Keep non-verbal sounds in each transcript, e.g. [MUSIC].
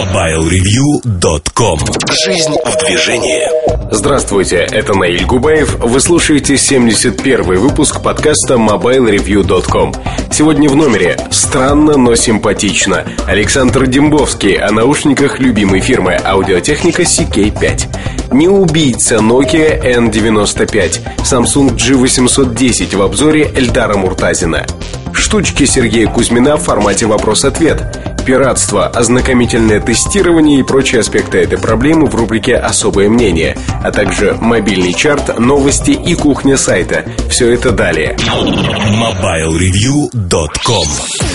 MobileReview.com Жизнь в движении Здравствуйте, это Наиль Губаев. Вы слушаете 71 выпуск подкаста MobileReview.com. Сегодня в номере «Странно, но симпатично». Александр Дембовский о наушниках любимой фирмы аудиотехника CK5. Не убийца Nokia N95. Samsung G810 в обзоре Эльдара Муртазина. Штучки Сергея Кузьмина в формате «Вопрос-ответ» пиратство, ознакомительное тестирование и прочие аспекты этой проблемы в рубрике «Особое мнение», а также мобильный чарт, новости и кухня сайта. Все это далее. MobileReview.com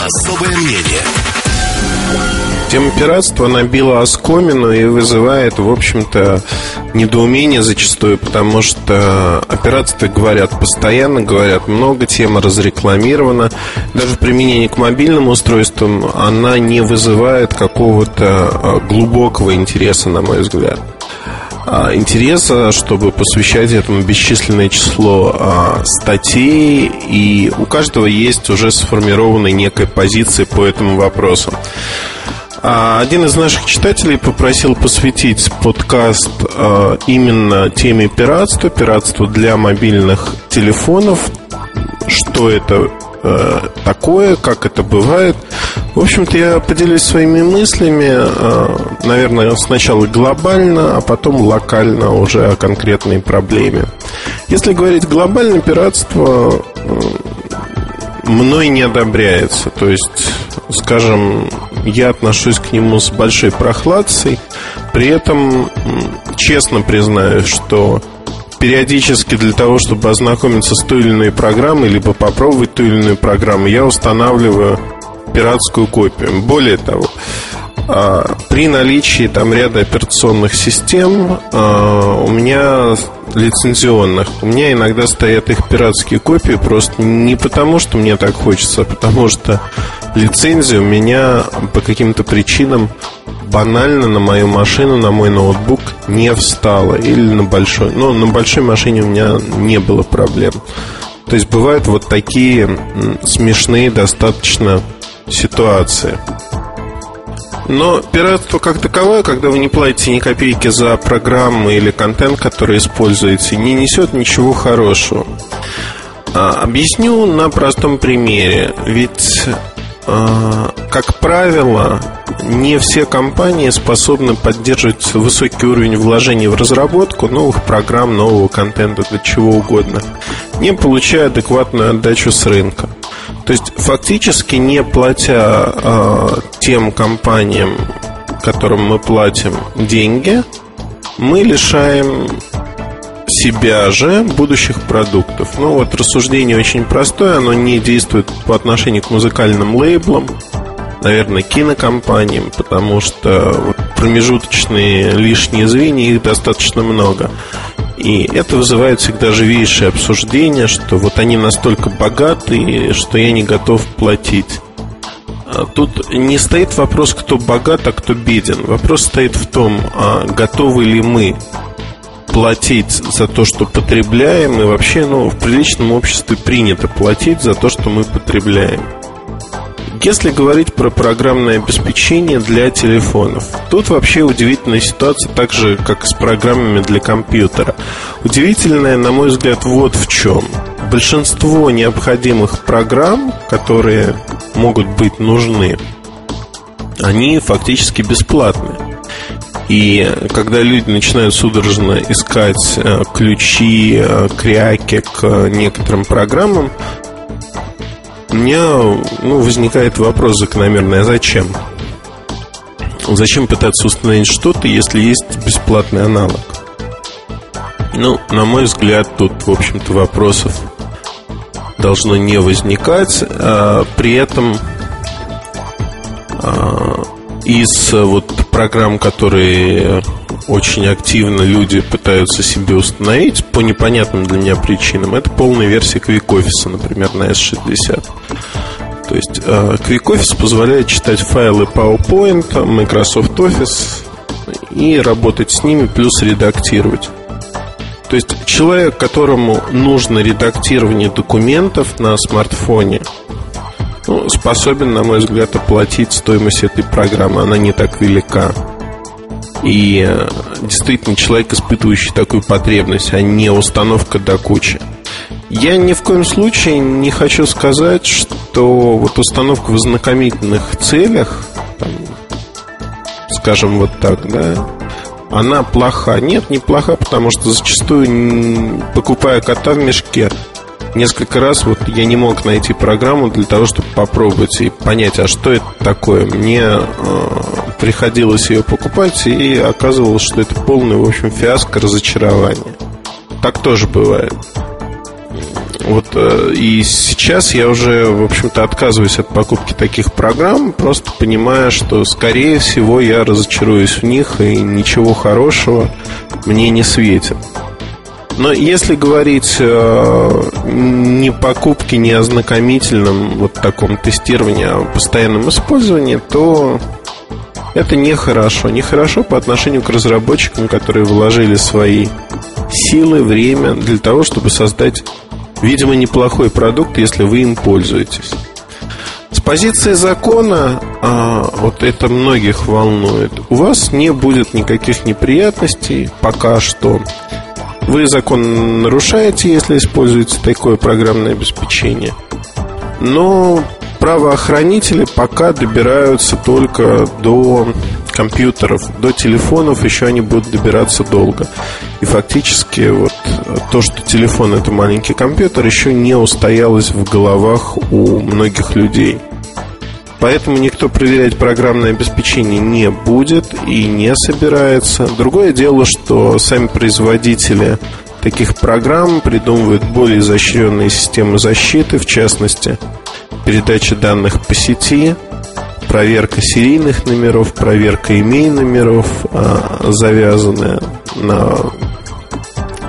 Особое мнение Тема пиратства набила оскомину и вызывает, в общем-то, недоумение зачастую, потому что о пиратстве говорят постоянно, говорят много, тема разрекламирована. Даже применение к мобильным устройствам она не вызывает какого-то а, глубокого интереса, на мой взгляд а, интереса, чтобы посвящать этому бесчисленное число а, статей, и у каждого есть уже сформированная некая позиция по этому вопросу. А один из наших читателей попросил посвятить подкаст а, именно теме пиратства, пиратства для мобильных телефонов, что это э, такое, как это бывает. В общем-то, я поделюсь своими мыслями, наверное, сначала глобально, а потом локально уже о конкретной проблеме. Если говорить глобально, пиратство мной не одобряется. То есть, скажем, я отношусь к нему с большой прохладцей. При этом честно признаю, что периодически для того, чтобы ознакомиться с той или иной программой, либо попробовать ту или иную программу, я устанавливаю пиратскую копию. Более того, при наличии там ряда операционных систем а, у меня лицензионных, у меня иногда стоят их пиратские копии просто не потому, что мне так хочется, а потому что лицензия у меня по каким-то причинам банально на мою машину, на мой ноутбук не встала. Или на большой. Ну, на большой машине у меня не было проблем. То есть бывают вот такие смешные достаточно ситуации. Но пиратство как таковое, когда вы не платите ни копейки за программы или контент, который используете, не несет ничего хорошего. А, объясню на простом примере. Ведь а, как правило, не все компании способны поддерживать высокий уровень вложений в разработку новых программ, нового контента, для чего угодно, не получая адекватную отдачу с рынка. То есть, фактически, не платя э, тем компаниям, которым мы платим деньги, мы лишаем себя же будущих продуктов. Ну вот рассуждение очень простое, оно не действует по отношению к музыкальным лейблам, наверное, кинокомпаниям, потому что промежуточные лишние звенья, их достаточно много. И это вызывает всегда живейшее обсуждение, что вот они настолько богаты, что я не готов платить. А тут не стоит вопрос, кто богат, а кто беден. Вопрос стоит в том, а готовы ли мы платить за то, что потребляем, и вообще, ну, в приличном обществе принято платить за то, что мы потребляем. Если говорить про программное обеспечение для телефонов, тут вообще удивительная ситуация, так же, как с программами для компьютера. Удивительная, на мой взгляд, вот в чем. Большинство необходимых программ, которые могут быть нужны, они фактически бесплатные. И когда люди начинают судорожно искать э, ключи, э, кряки к некоторым программам, у меня ну, возникает вопрос закономерный, а зачем? Зачем пытаться установить что-то, если есть бесплатный аналог? Ну, на мой взгляд, тут, в общем-то, вопросов должно не возникать. А, при этом а, из вот программ, которые очень активно люди пытаются себе установить по непонятным для меня причинам, это полная версия QuickOffice, например, на S60. То есть э, QuickOffice позволяет читать файлы PowerPoint, Microsoft Office и работать с ними, плюс редактировать. То есть человек, которому нужно редактирование документов на смартфоне, ну, способен, на мой взгляд, оплатить стоимость этой программы. Она не так велика. И э, действительно человек, испытывающий такую потребность, а не установка до кучи. Я ни в коем случае не хочу сказать, что вот установка в ознакомительных целях, там, скажем вот так, да, она плоха. Нет, не плоха, потому что зачастую, покупая кота в мешке, несколько раз вот я не мог найти программу для того, чтобы попробовать и понять, а что это такое. Мне э, приходилось ее покупать, и оказывалось, что это полный, в общем, фиаско, разочарование. Так тоже бывает. Вот э, и сейчас я уже, в общем-то, отказываюсь от покупки таких программ, просто понимая, что, скорее всего, я разочаруюсь в них, и ничего хорошего мне не светит. Но если говорить э, не покупке, не ознакомительном вот таком тестировании, а постоянном использовании, то это нехорошо. Нехорошо по отношению к разработчикам, которые вложили свои силы, время для того, чтобы создать, видимо, неплохой продукт, если вы им пользуетесь. С позиции закона, а, вот это многих волнует, у вас не будет никаких неприятностей пока что вы закон нарушаете, если используете такое программное обеспечение. Но правоохранители пока добираются только до компьютеров, до телефонов еще они будут добираться долго. И фактически вот то, что телефон это маленький компьютер, еще не устоялось в головах у многих людей – Поэтому никто проверять программное обеспечение не будет и не собирается. Другое дело, что сами производители таких программ придумывают более изощренные системы защиты, в частности, передача данных по сети, проверка серийных номеров, проверка имей номеров, а, завязанная на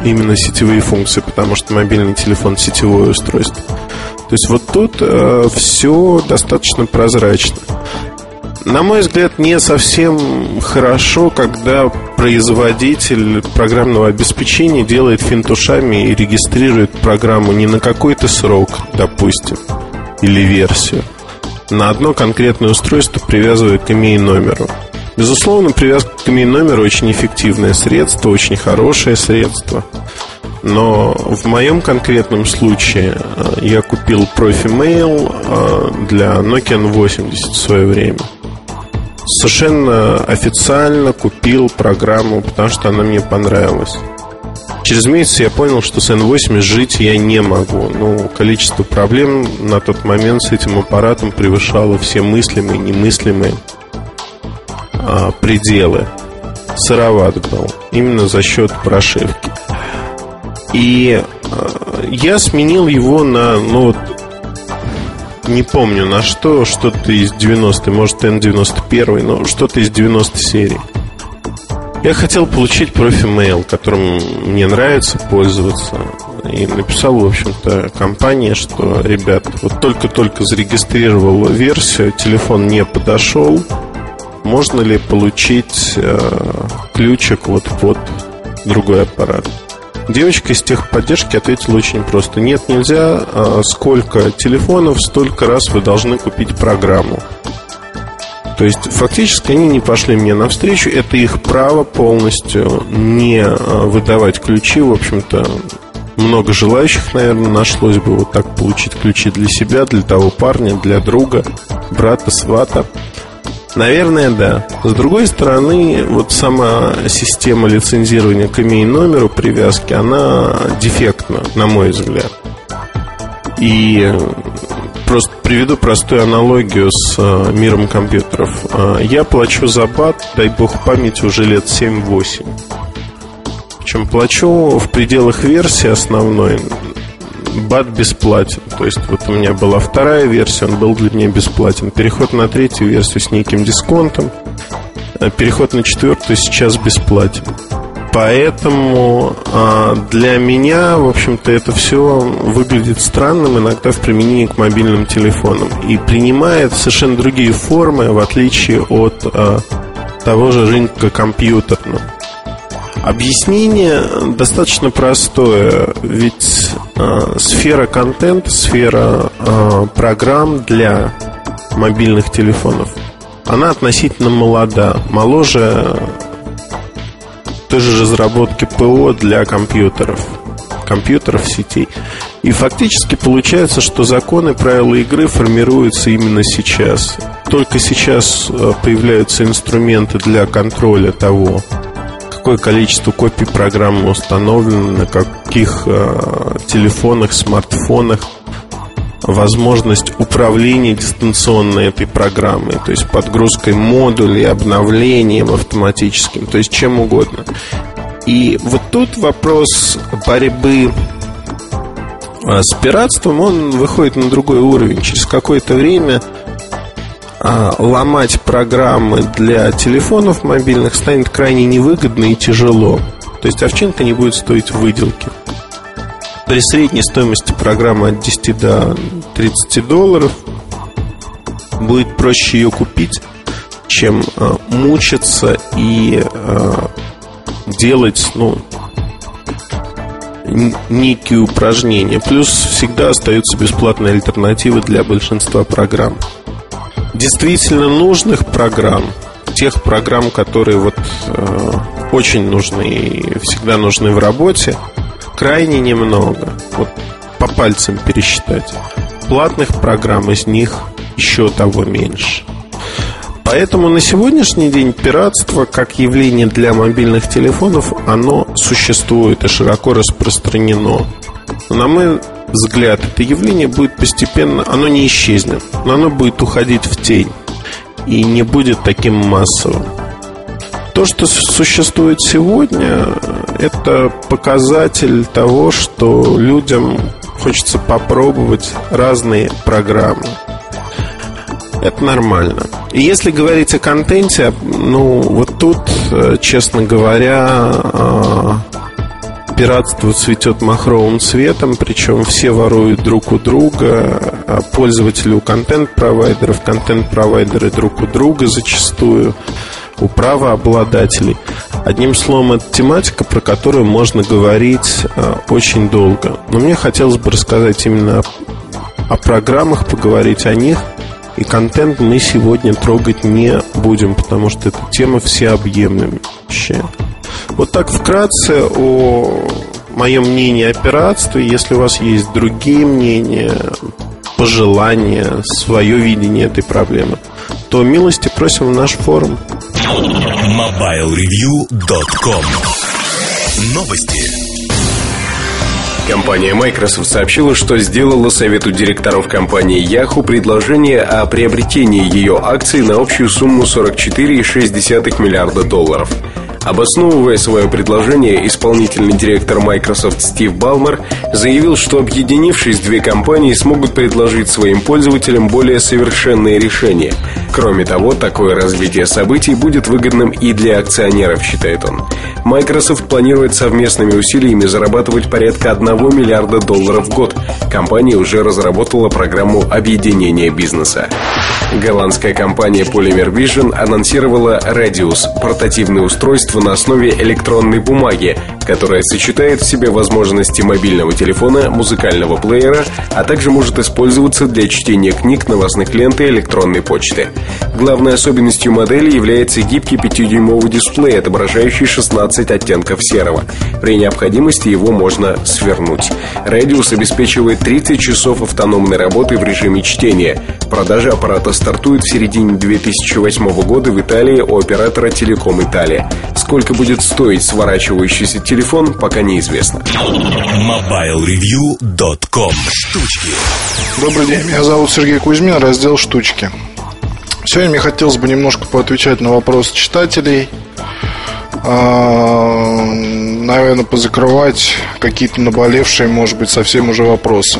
именно сетевые функции, потому что мобильный телефон сетевое устройство. То есть вот тут э, все достаточно прозрачно. На мой взгляд, не совсем хорошо, когда производитель программного обеспечения делает финтушами и регистрирует программу не на какой-то срок, допустим, или версию, на одно конкретное устройство привязывая к имей номеру. Безусловно, привязка к имей номеру очень эффективное средство, очень хорошее средство – но в моем конкретном случае э, я купил Profi Mail э, для Nokia N80 в свое время. Совершенно официально купил программу, потому что она мне понравилась. Через месяц я понял, что с N8 жить я не могу. Ну, количество проблем на тот момент с этим аппаратом превышало все мыслимые и немыслимые а, пределы. Сыроват был. Именно за счет прошивки. И э, я сменил его на, ну вот, не помню на что, что-то из 90 может N91, но что-то из 90 серии. Я хотел получить ProfiMail, которым мне нравится пользоваться. И написал, в общем-то, компании, что, ребят, вот только-только зарегистрировал версию, телефон не подошел. Можно ли получить э, ключик вот под другой аппарат? Девочка из техподдержки ответила очень просто. Нет, нельзя. А сколько телефонов, столько раз вы должны купить программу. То есть фактически они не пошли мне навстречу. Это их право полностью не а, выдавать ключи. В общем-то, много желающих, наверное, нашлось бы вот так получить ключи для себя, для того парня, для друга, брата, свата. Наверное, да. С другой стороны, вот сама система лицензирования к имей номеру привязки, она дефектна, на мой взгляд. И просто приведу простую аналогию с э, миром компьютеров. Э, я плачу за бат, дай бог памяти, уже лет 7-8. Причем плачу в пределах версии основной бат бесплатен. То есть вот у меня была вторая версия, он был для меня бесплатен. Переход на третью версию с неким дисконтом. Э, переход на четвертую сейчас бесплатен. Поэтому а, для меня, в общем-то, это все выглядит странным иногда в применении к мобильным телефонам и принимает совершенно другие формы, в отличие от а, того же рынка компьютерного. Объяснение достаточно простое, ведь э, сфера контента, сфера э, программ для мобильных телефонов, она относительно молода, моложе той же разработки ПО для компьютеров, компьютеров сетей. И фактически получается, что законы правила игры формируются именно сейчас. Только сейчас э, появляются инструменты для контроля того, какое количество копий программы установлено, на каких э, телефонах, смартфонах, возможность управления дистанционной этой программой, то есть подгрузкой модулей, обновлением автоматическим, то есть чем угодно. И вот тут вопрос борьбы э, с пиратством, он выходит на другой уровень. Через какое-то время ломать программы для телефонов мобильных станет крайне невыгодно и тяжело. То есть овчинка не будет стоить выделки. При средней стоимости программы от 10 до 30 долларов будет проще ее купить, чем э, мучиться и э, делать, ну, некие упражнения. Плюс всегда остаются бесплатные альтернативы для большинства программ действительно нужных программ, тех программ, которые вот э, очень нужны и всегда нужны в работе, крайне немного. Вот по пальцам пересчитать. Платных программ из них еще того меньше. Поэтому на сегодняшний день пиратство как явление для мобильных телефонов, оно существует и широко распространено. На мой взгляд, это явление будет постепенно, оно не исчезнет, но оно будет уходить в тень и не будет таким массовым. То, что существует сегодня, это показатель того, что людям хочется попробовать разные программы. Это нормально. И если говорить о контенте, ну, вот тут, э, честно говоря, э, пиратство цветет махровым цветом, причем все воруют друг у друга, а пользователи у контент-провайдеров, контент-провайдеры друг у друга зачастую, у правообладателей. Одним словом, это тематика, про которую можно говорить а, очень долго. Но мне хотелось бы рассказать именно о, о программах, поговорить о них. И контент мы сегодня трогать не будем, потому что эта тема всеобъемлющая. Вот так вкратце о моем мнении о пиратстве. Если у вас есть другие мнения, пожелания, свое видение этой проблемы, то милости просим в наш форум. MobileReview.com Новости. Компания Microsoft сообщила, что сделала совету директоров компании Yahoo предложение о приобретении ее акций на общую сумму 44,6 миллиарда долларов – Обосновывая свое предложение, исполнительный директор Microsoft Стив Балмер заявил, что объединившись, две компании смогут предложить своим пользователям более совершенные решения. Кроме того, такое развитие событий будет выгодным и для акционеров, считает он. Microsoft планирует совместными усилиями зарабатывать порядка 1 миллиарда долларов в год. Компания уже разработала программу объединения бизнеса. Голландская компания Polymer Vision анонсировала Radius – портативное устройство на основе электронной бумаги, которое сочетает в себе возможности мобильного телефона, музыкального плеера, а также может использоваться для чтения книг, новостных лент и электронной почты. Главной особенностью модели является гибкий 5-дюймовый дисплей, отображающий 16 оттенков серого. При необходимости его можно свернуть. Radius обеспечивает 30 часов автономной работы в режиме чтения. Продажа аппарата стартует в середине 2008 года в Италии у оператора Телеком Италия. Сколько будет стоить сворачивающийся телефон, пока неизвестно. MobileReview.com Штучки Добрый день, меня зовут Сергей Кузьмин, раздел «Штучки». Сегодня мне хотелось бы немножко поотвечать на вопросы читателей. А, наверное, позакрывать какие-то наболевшие, может быть, совсем уже вопросы.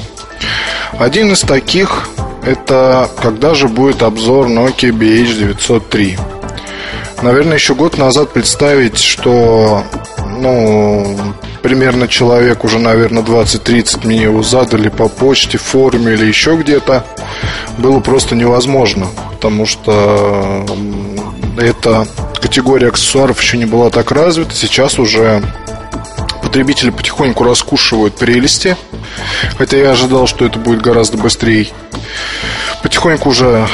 Один из таких это когда же будет обзор Nokia BH903. Наверное, еще год назад представить, что ну, примерно человек уже, наверное, 20-30 мне его задали по почте, форуме или еще где-то, было просто невозможно, потому что эта категория аксессуаров еще не была так развита. Сейчас уже потребители потихоньку раскушивают прелести Хотя я ожидал, что это будет гораздо быстрее. Потихоньку уже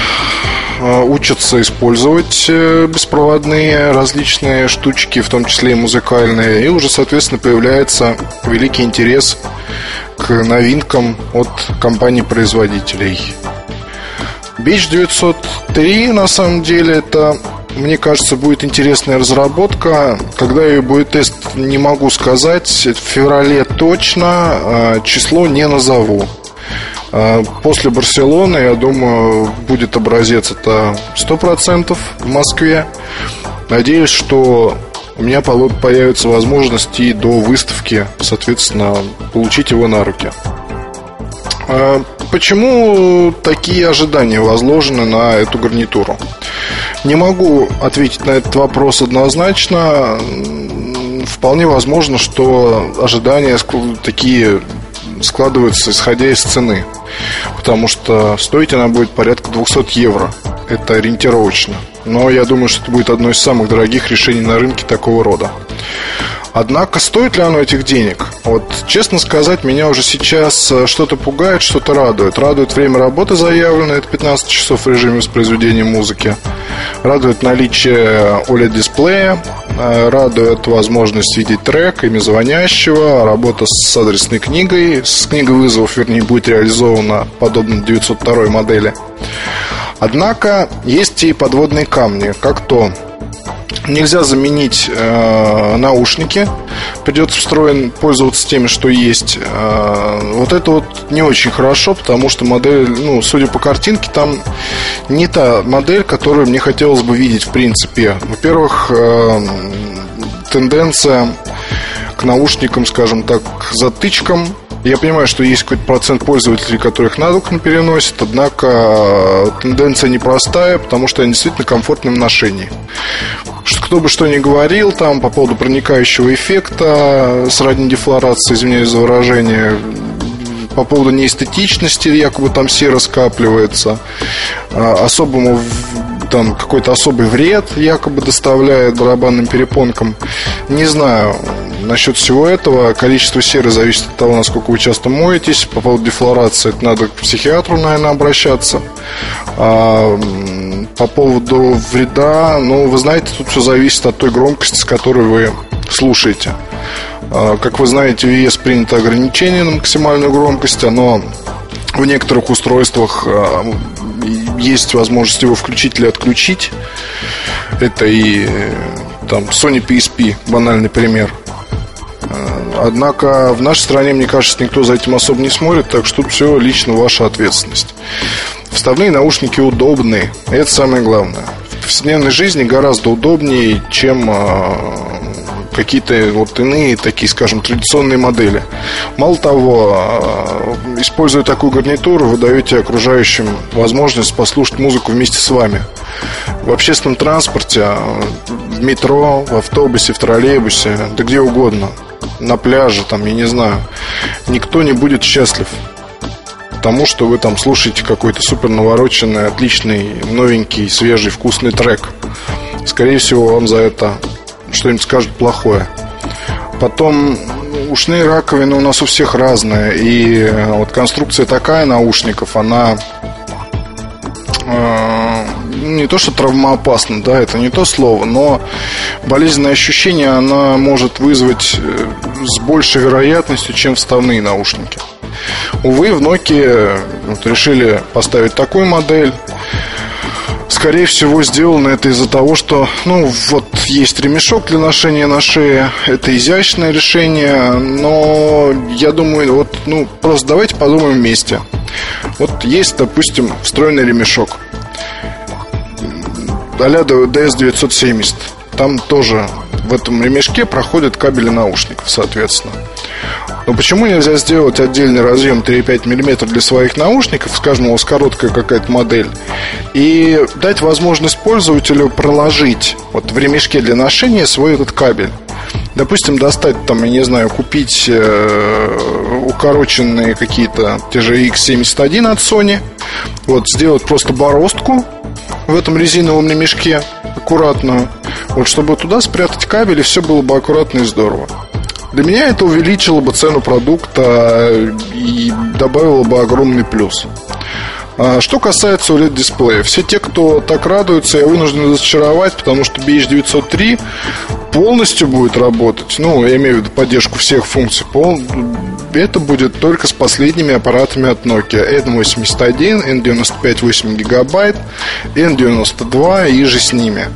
учатся использовать э, беспроводные различные штучки, в том числе и музыкальные, и уже, соответственно, появляется великий интерес к новинкам от компаний-производителей. Beach 903 на самом деле это мне кажется, будет интересная разработка. Когда ее будет тест, не могу сказать. В феврале точно. А, число не назову. А, после Барселоны, я думаю, будет образец это 100% в Москве. Надеюсь, что у меня появится возможность и до выставки, соответственно, получить его на руки. А, почему такие ожидания возложены на эту гарнитуру? Не могу ответить на этот вопрос однозначно. Вполне возможно, что ожидания такие складываются исходя из цены. Потому что стоить она будет порядка 200 евро. Это ориентировочно. Но я думаю, что это будет одно из самых дорогих решений на рынке такого рода. Однако, стоит ли оно этих денег? Вот, честно сказать, меня уже сейчас э, что-то пугает, что-то радует. Радует время работы заявлено, это 15 часов в режиме воспроизведения музыки. Радует наличие OLED-дисплея, э, радует возможность видеть трек, имя звонящего, работа с адресной книгой, с книгой вызовов, вернее, будет реализована подобно 902 модели. Однако есть и подводные камни, как то Нельзя заменить э, наушники, придется встроен пользоваться теми, что есть. Э, вот это вот не очень хорошо, потому что модель, ну, судя по картинке, там не та модель, которую мне хотелось бы видеть в принципе. Во-первых, э, тенденция к наушникам, скажем так, затычкам я понимаю, что есть какой-то процент пользователей, которых на руку переносят, однако э, тенденция непростая, потому что они действительно комфортны в ношении. Кто бы что ни говорил там по поводу проникающего эффекта, сродни дефлорации, извиняюсь за выражение, по поводу неэстетичности, якобы там сера скапливается, э, особому там какой-то особый вред якобы доставляет барабанным перепонкам. Не знаю, Насчет всего этого количество серы зависит от того, насколько вы часто моетесь. По поводу дефлорации это надо к психиатру, наверное, обращаться. А, по поводу вреда, ну, вы знаете, тут все зависит от той громкости, с которой вы слушаете. А, как вы знаете, в ЕС принято ограничение на максимальную громкость. Оно в некоторых устройствах а, есть возможность его включить или отключить. Это и там Sony PSP, банальный пример. Однако в нашей стране, мне кажется, никто за этим особо не смотрит, так что тут все лично ваша ответственность. Вставные наушники удобные, это самое главное. В повседневной жизни гораздо удобнее, чем а, какие-то вот иные такие, скажем, традиционные модели. Мало того, а, используя такую гарнитуру, вы даете окружающим возможность послушать музыку вместе с вами. В общественном транспорте, а, в метро, в автобусе, в троллейбусе, да где угодно – на пляже, там, я не знаю, никто не будет счастлив тому, что вы там слушаете какой-то супер навороченный, отличный, новенький, свежий, вкусный трек. Скорее всего, вам за это что-нибудь скажут плохое. Потом ушные раковины у нас у всех разные. И вот конструкция такая наушников, она э, не то, что травмоопасно, да, это не то слово, но болезненное ощущение она может вызвать э, с большей вероятностью, чем вставные наушники. Увы, в Nokia вот, решили поставить такую модель. Скорее всего, сделано это из-за того, что, ну, вот есть ремешок для ношения на шее. Это изящное решение, но я думаю, вот, ну, просто давайте подумаем вместе. Вот есть, допустим, встроенный ремешок а-ля DS970. Там тоже в этом ремешке проходят кабели наушников, соответственно. Но почему нельзя сделать отдельный разъем 3,5 мм для своих наушников, скажем, у вас короткая какая-то модель, и дать возможность пользователю проложить вот в ремешке для ношения свой этот кабель? Допустим, достать там, я не знаю, купить э, укороченные какие-то те же X71 от Sony, вот сделать просто бороздку в этом резиновом ремешке аккуратную, вот чтобы туда спрятать кабель и все было бы аккуратно и здорово. Для меня это увеличило бы цену продукта и добавило бы огромный плюс. А что касается OLED-дисплея, все те, кто так радуется, я вынужден разочаровать, потому что BH903 полностью будет работать, ну, я имею в виду поддержку всех функций, пол, это будет только с последними аппаратами от Nokia N81, N95 8 гигабайт, N92 и же с ними.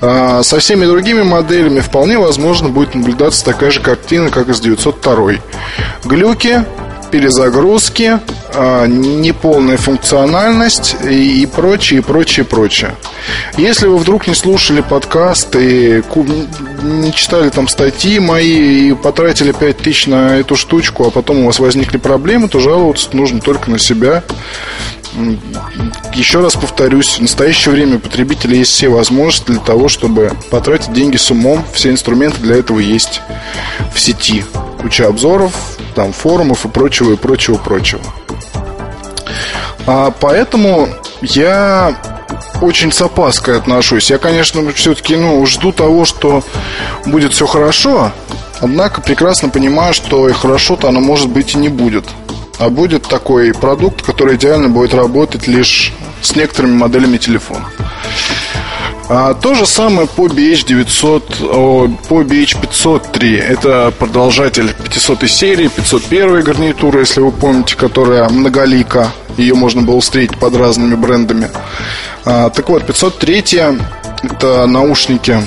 А со всеми другими моделями вполне возможно будет наблюдаться такая же картина, как и с 902. Глюки, перезагрузки, а, неполная функциональность и прочее, прочее, прочее. Если вы вдруг не слушали подкаст и не читали там статьи мои и потратили 5000 на эту штучку, а потом у вас возникли проблемы, то жаловаться нужно только на себя. Еще раз повторюсь, в настоящее время у потребителя есть все возможности для того, чтобы потратить деньги с умом. Все инструменты для этого есть в сети. Куча обзоров, там форумов и прочего, и прочего, прочего. А поэтому я очень с опаской отношусь. Я, конечно, все-таки ну, жду того, что будет все хорошо, однако прекрасно понимаю, что и хорошо-то оно может быть и не будет. А будет такой продукт, который идеально будет работать лишь с некоторыми моделями телефона. А, то же самое по BH900, по BH503. Это продолжатель 500 серии, 501 гарнитура, если вы помните, которая многолика. Ее можно было встретить под разными брендами. А, так вот, 503 это наушники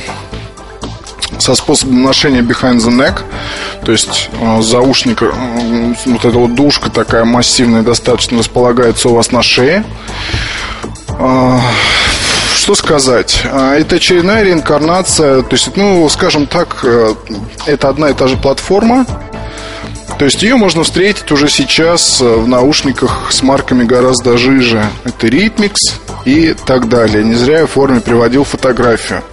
со способом ношения behind the neck, то есть э, заушник, э, вот эта вот душка такая массивная достаточно располагается у вас на шее. Э, что сказать? Это очередная реинкарнация, то есть, ну, скажем так, это одна и та же платформа, то есть ее можно встретить уже сейчас в наушниках с марками гораздо жиже. Это Rhythmix и так далее. Не зря я в форме приводил фотографию.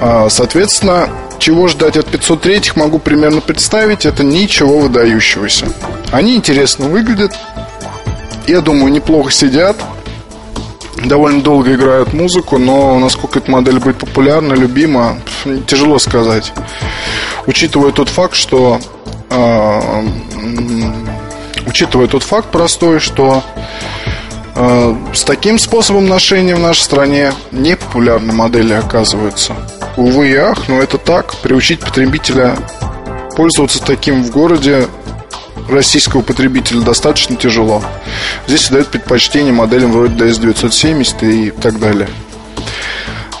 А, соответственно, чего ждать от 503 могу примерно представить. Это ничего выдающегося. Они интересно выглядят. Я думаю, неплохо сидят. Довольно долго играют музыку, но насколько эта модель будет популярна, любима, тяжело сказать. Учитывая тот факт, что э, учитывая тот факт простой, что э, с таким способом ношения в нашей стране не популярны модели оказываются. Увы и ах, но это так. Приучить потребителя пользоваться таким в городе российского потребителя достаточно тяжело. Здесь дают предпочтение моделям вроде DS970 и так далее.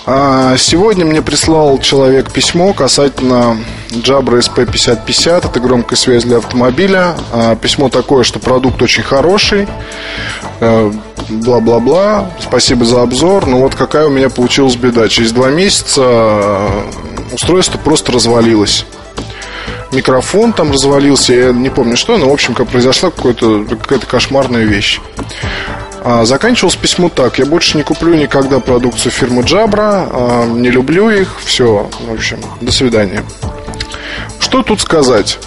А сегодня мне прислал человек письмо касательно Jabra SP5050. Это громкая связь для автомобиля. А письмо такое, что продукт очень хороший. Э, бла-бла-бла. Спасибо за обзор. Но вот какая у меня получилась беда. Через два месяца э, устройство просто развалилось. Микрофон там развалился, я не помню что, но в общем, как произошла какая-то кошмарная вещь. А, заканчивалось письмо так. Я больше не куплю никогда продукцию фирмы Jabra. А, не люблю их. Все. В общем, до свидания. Что тут сказать?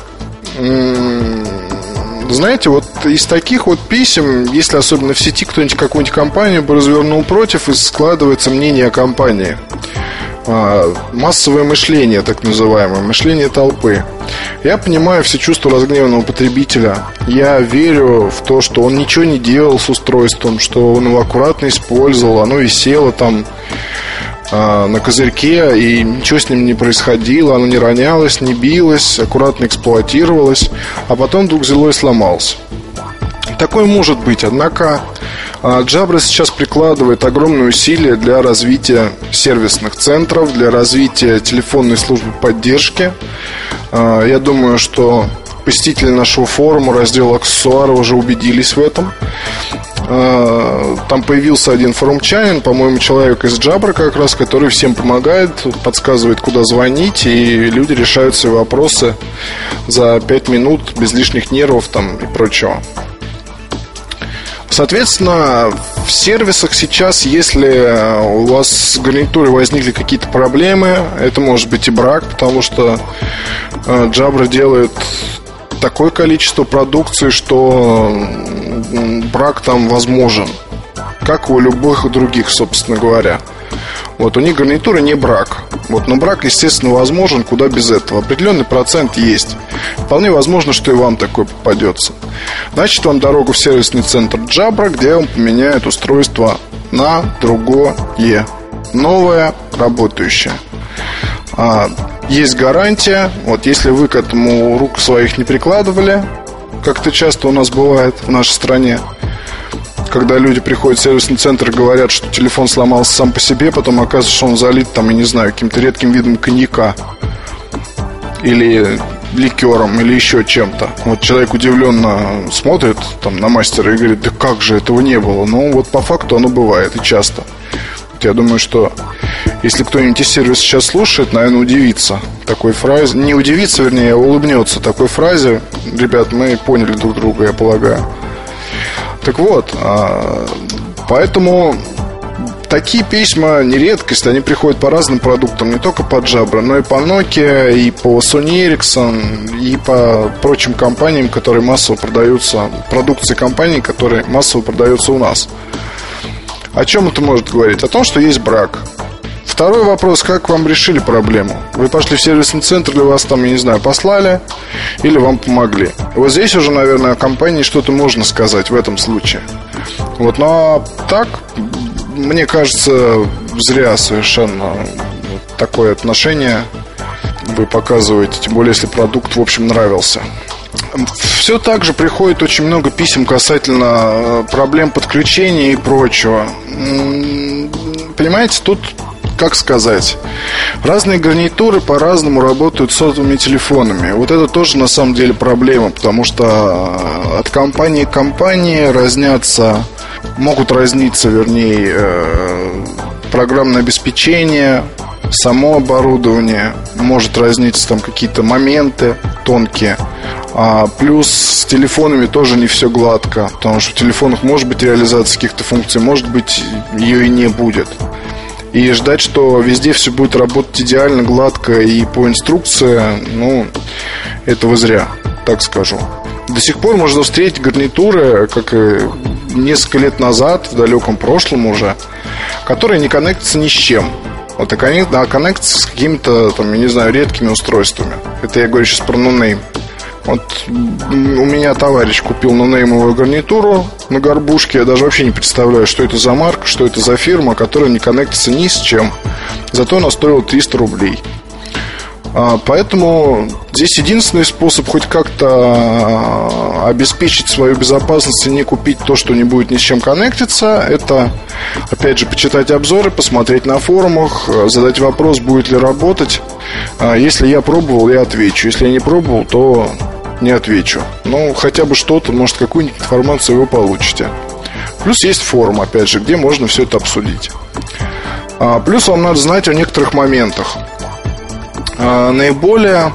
Знаете, вот из таких вот писем, если особенно в сети кто-нибудь какую-нибудь компанию бы развернул против, и складывается мнение о компании. А, массовое мышление, так называемое, мышление толпы. Я понимаю все чувства разгневанного потребителя. Я верю в то, что он ничего не делал с устройством, что он его аккуратно использовал, оно висело там а, на козырьке, и ничего с ним не происходило, оно не ронялось, не билось, аккуратно эксплуатировалось, а потом вдруг взяло и сломалось. Такое может быть, однако Jabra сейчас прикладывает огромные усилия для развития сервисных центров, для развития телефонной службы поддержки. А, я думаю, что посетители нашего форума, раздела аксессуары уже убедились в этом. А, там появился один форумчанин, по-моему, человек из Джабра как раз, который всем помогает, подсказывает, куда звонить, и люди решают свои вопросы за 5 минут без лишних нервов там и прочего. Соответственно, в сервисах сейчас, если у вас с гарнитурой возникли какие-то проблемы, это может быть и брак, потому что э, Jabra делает такое количество продукции, что брак там возможен, как у любых других, собственно говоря. Вот у них гарнитура не брак. Вот, но брак, естественно, возможен, куда без этого. Определенный процент есть. Вполне возможно, что и вам такой попадется. Значит, вам дорогу в сервисный центр Джабра, где вам поменяют устройство на другое. Новое, работающее. А, есть гарантия. Вот если вы к этому рук своих не прикладывали, как это часто у нас бывает в нашей стране, когда люди приходят в сервисный центр и говорят, что телефон сломался сам по себе, потом оказывается, что он залит там, я не знаю, каким-то редким видом коньяка или ликером или еще чем-то. Вот человек удивленно смотрит там на мастера и говорит, да как же этого не было? Ну вот по факту оно бывает и часто. Я думаю, что если кто-нибудь из сервиса сейчас слушает, наверное, удивится такой фразе. Не удивится, вернее, а улыбнется такой фразе. Ребят, мы поняли друг друга, я полагаю. Так вот, а, поэтому такие письма не редкость, они приходят по разным продуктам, не только по Jabra, но и по Nokia, и по Sony Ericsson, и по прочим компаниям, которые массово продаются, продукции компаний, которые массово продаются у нас. О чем это может говорить? О том, что есть брак. Второй вопрос, как вам решили проблему? Вы пошли в сервисный центр, или вас там, я не знаю, послали, или вам помогли? Вот здесь уже, наверное, о компании что-то можно сказать в этом случае. Вот, но так, мне кажется, зря совершенно такое отношение вы показываете, тем более, если продукт, в общем, нравился. Все так же приходит очень много писем касательно э, проблем подключения и прочего. Понимаете, тут как сказать, разные гарнитуры по-разному работают с сотовыми телефонами. Вот это тоже на самом деле проблема, потому что э, от компании к компании разнятся, могут разниться, вернее, э, программное обеспечение, само оборудование, может разниться там какие-то моменты тонкие. А плюс с телефонами тоже не все гладко, потому что в телефонах может быть реализация каких-то функций, может быть ее и не будет. И ждать, что везде все будет работать идеально, гладко и по инструкции, ну, этого зря, так скажу. До сих пор можно встретить гарнитуры, как и несколько лет назад, в далеком прошлом уже, которые не коннектятся ни с чем. Вот а коннектятся с какими-то, там, я не знаю, редкими устройствами. Это я говорю сейчас про нонейм. No вот у меня товарищ купил нонеймовую гарнитуру на горбушке. Я даже вообще не представляю, что это за марка, что это за фирма, которая не коннектится ни с чем. Зато она стоила 300 рублей. А, поэтому здесь единственный способ хоть как-то а, обеспечить свою безопасность и не купить то, что не будет ни с чем коннектиться, это, опять же, почитать обзоры, посмотреть на форумах, задать вопрос, будет ли работать. А, если я пробовал, я отвечу. Если я не пробовал, то не отвечу. Ну, хотя бы что-то, может, какую-нибудь информацию вы получите. Плюс есть форум, опять же, где можно все это обсудить. А, плюс вам надо знать о некоторых моментах. А, наиболее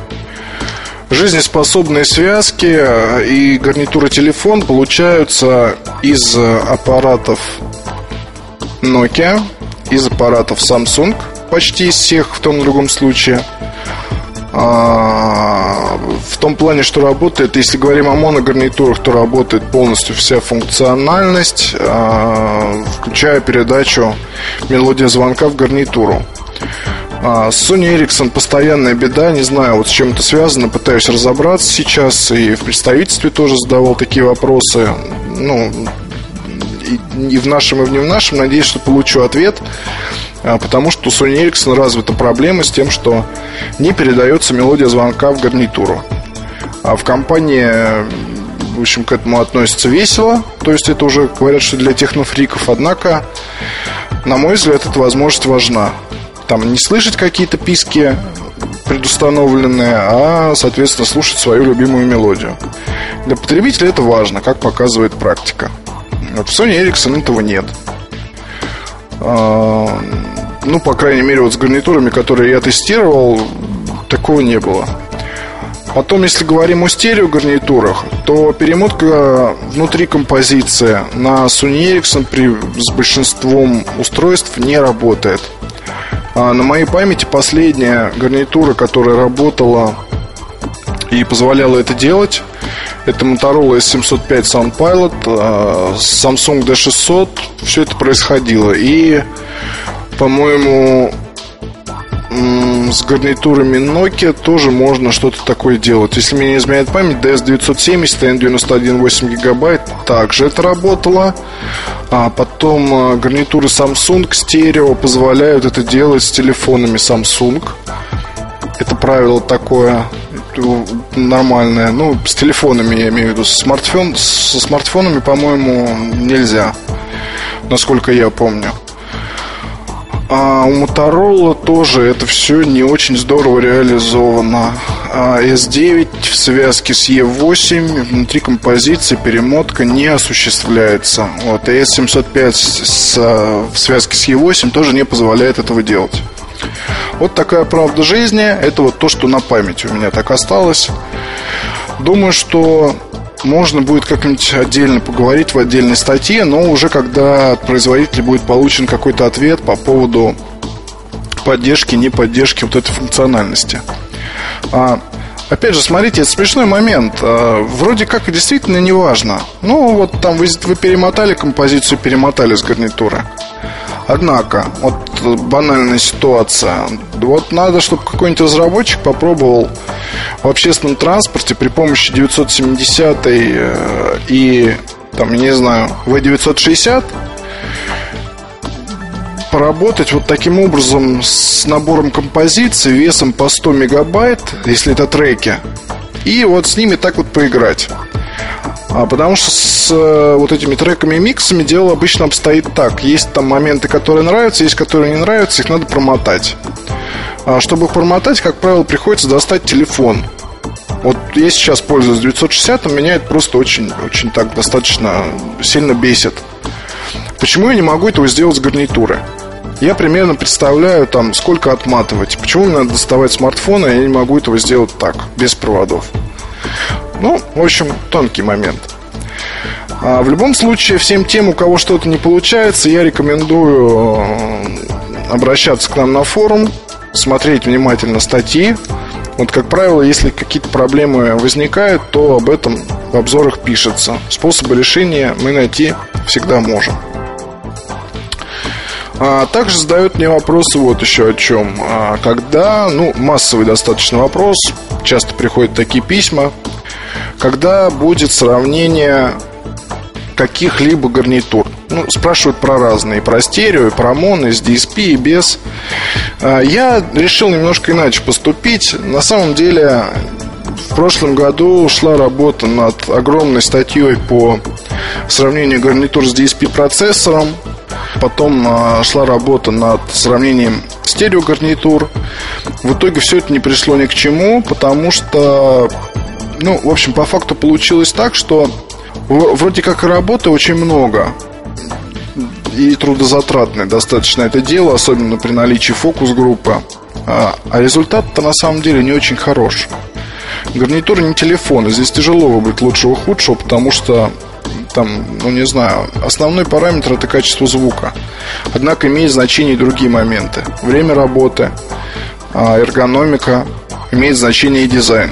жизнеспособные связки и гарнитура телефон получаются из аппаратов Nokia, из аппаратов Samsung, почти из всех в том и другом случае – а, в том плане, что работает, если говорим о моногарнитурах, то работает полностью вся функциональность, а, включая передачу мелодия звонка в гарнитуру. А, Sony Ericsson постоянная беда, не знаю, вот с чем это связано, пытаюсь разобраться сейчас, и в представительстве тоже задавал такие вопросы, ну, и в нашем, и в не в нашем, надеюсь, что получу ответ. А, потому что у Sony Ericsson развита проблема с тем, что не передается мелодия звонка в гарнитуру. А в компании, в общем, к этому относятся весело. То есть это уже говорят, что для технофриков. Однако, на мой взгляд, эта возможность важна. Там не слышать какие-то писки предустановленные, а, соответственно, слушать свою любимую мелодию. Для потребителя это важно, как показывает практика. Вот в Sony Ericsson этого нет. Ну, по крайней мере, вот с гарнитурами, которые я тестировал, такого не было. Потом, если говорим о стереогарнитурах, то перемотка внутри композиции на Sony Ericsson при, с большинством устройств не работает. А на моей памяти последняя гарнитура, которая работала и позволяла это делать, это Motorola S705 SoundPilot, Samsung D600, все это происходило. И по-моему, с гарнитурами Nokia тоже можно что-то такое делать. Если мне не изменяет память, DS970 N91 8 гигабайт также это работало. А потом а, гарнитуры Samsung стерео позволяют это делать с телефонами Samsung. Это правило такое нормальное. Ну, с телефонами я имею в виду. Смартфон, со смартфонами, по-моему, нельзя. Насколько я помню. А у Motorola тоже это все не очень здорово реализовано. А S9 в связке с E8 внутри композиции перемотка не осуществляется. Вот, и S705 с, в связке с E8 тоже не позволяет этого делать. Вот такая правда жизни. Это вот то, что на памяти у меня так осталось. Думаю, что можно будет как-нибудь отдельно поговорить в отдельной статье, но уже когда от производителя будет получен какой-то ответ по поводу поддержки, не поддержки вот этой функциональности. А, опять же, смотрите, это смешной момент. А, вроде как действительно не важно. Ну, вот там вы, вы перемотали композицию, перемотали с гарнитуры. Однако, вот банальная ситуация. Вот надо, чтобы какой-нибудь разработчик попробовал в общественном транспорте при помощи 970 э, и, там, не знаю, V960 поработать вот таким образом с набором композиций весом по 100 мегабайт, если это треки, и вот с ними так вот поиграть. А, потому что с э, вот этими треками и миксами дело обычно обстоит так. Есть там моменты, которые нравятся, есть которые не нравятся, их надо промотать. А чтобы их промотать, как правило, приходится достать телефон. Вот я сейчас пользуюсь 960, меня это просто очень, очень так достаточно сильно бесит. Почему я не могу этого сделать с гарнитуры? Я примерно представляю, там, сколько отматывать. Почему мне надо доставать смартфон, а я не могу этого сделать так, без проводов. Ну, в общем, тонкий момент. А в любом случае, всем тем, у кого что-то не получается, я рекомендую э, обращаться к нам на форум, смотреть внимательно статьи. Вот, как правило, если какие-то проблемы возникают, то об этом в обзорах пишется. Способы решения мы найти всегда можем. А также задают мне вопросы вот еще о чем. А когда, ну, массовый достаточно вопрос, часто приходят такие письма, когда будет сравнение каких-либо гарнитур. Ну, спрашивают про разные, про стерео, и про моно, и с DSP, и без. А, я решил немножко иначе поступить. На самом деле, в прошлом году шла работа над огромной статьей по сравнению гарнитур с DSP-процессором. Потом а, шла работа над сравнением стереогарнитур. В итоге все это не пришло ни к чему, потому что, ну, в общем, по факту получилось так, что вроде как работы очень много. И трудозатратное достаточно это дело, особенно при наличии фокус-группы. А, а результат-то на самом деле не очень хорош. Гарнитура не телефон, здесь тяжело выбрать лучшего худшего, потому что там, ну не знаю, основной параметр это качество звука. Однако имеет значение и другие моменты. Время работы, а, эргономика, имеет значение и дизайн.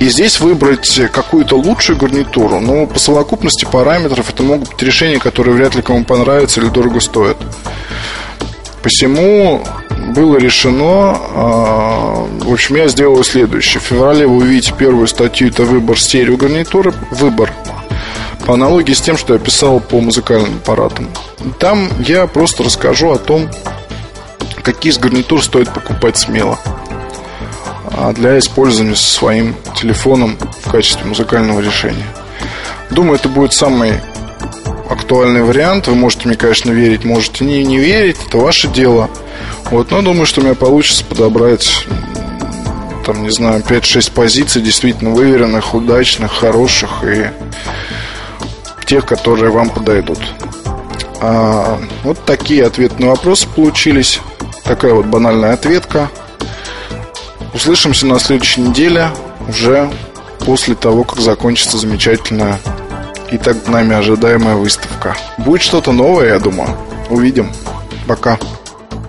И здесь выбрать какую-то лучшую гарнитуру, ну, по совокупности параметров это могут быть решения, которые вряд ли кому понравятся или дорого стоят. Посему было решено, а, в общем, я сделал следующее. В феврале вы увидите первую статью, это выбор стереогарнитуры, выбор по аналогии с тем, что я писал по музыкальным аппаратам. Там я просто расскажу о том, какие из гарнитур стоит покупать смело а для использования со своим телефоном в качестве музыкального решения. Думаю, это будет самый актуальный вариант. Вы можете мне, конечно, верить, можете не, не верить, это ваше дело. Вот, но думаю, что у меня получится подобрать там, не знаю, 5-6 позиций действительно выверенных, удачных, хороших и тех, которые вам подойдут. А, вот такие ответы на вопросы получились. Такая вот банальная ответка. Услышимся на следующей неделе, уже после того, как закончится замечательная и так нами ожидаемая выставка. Будет что-то новое, я думаю. Увидим. Пока.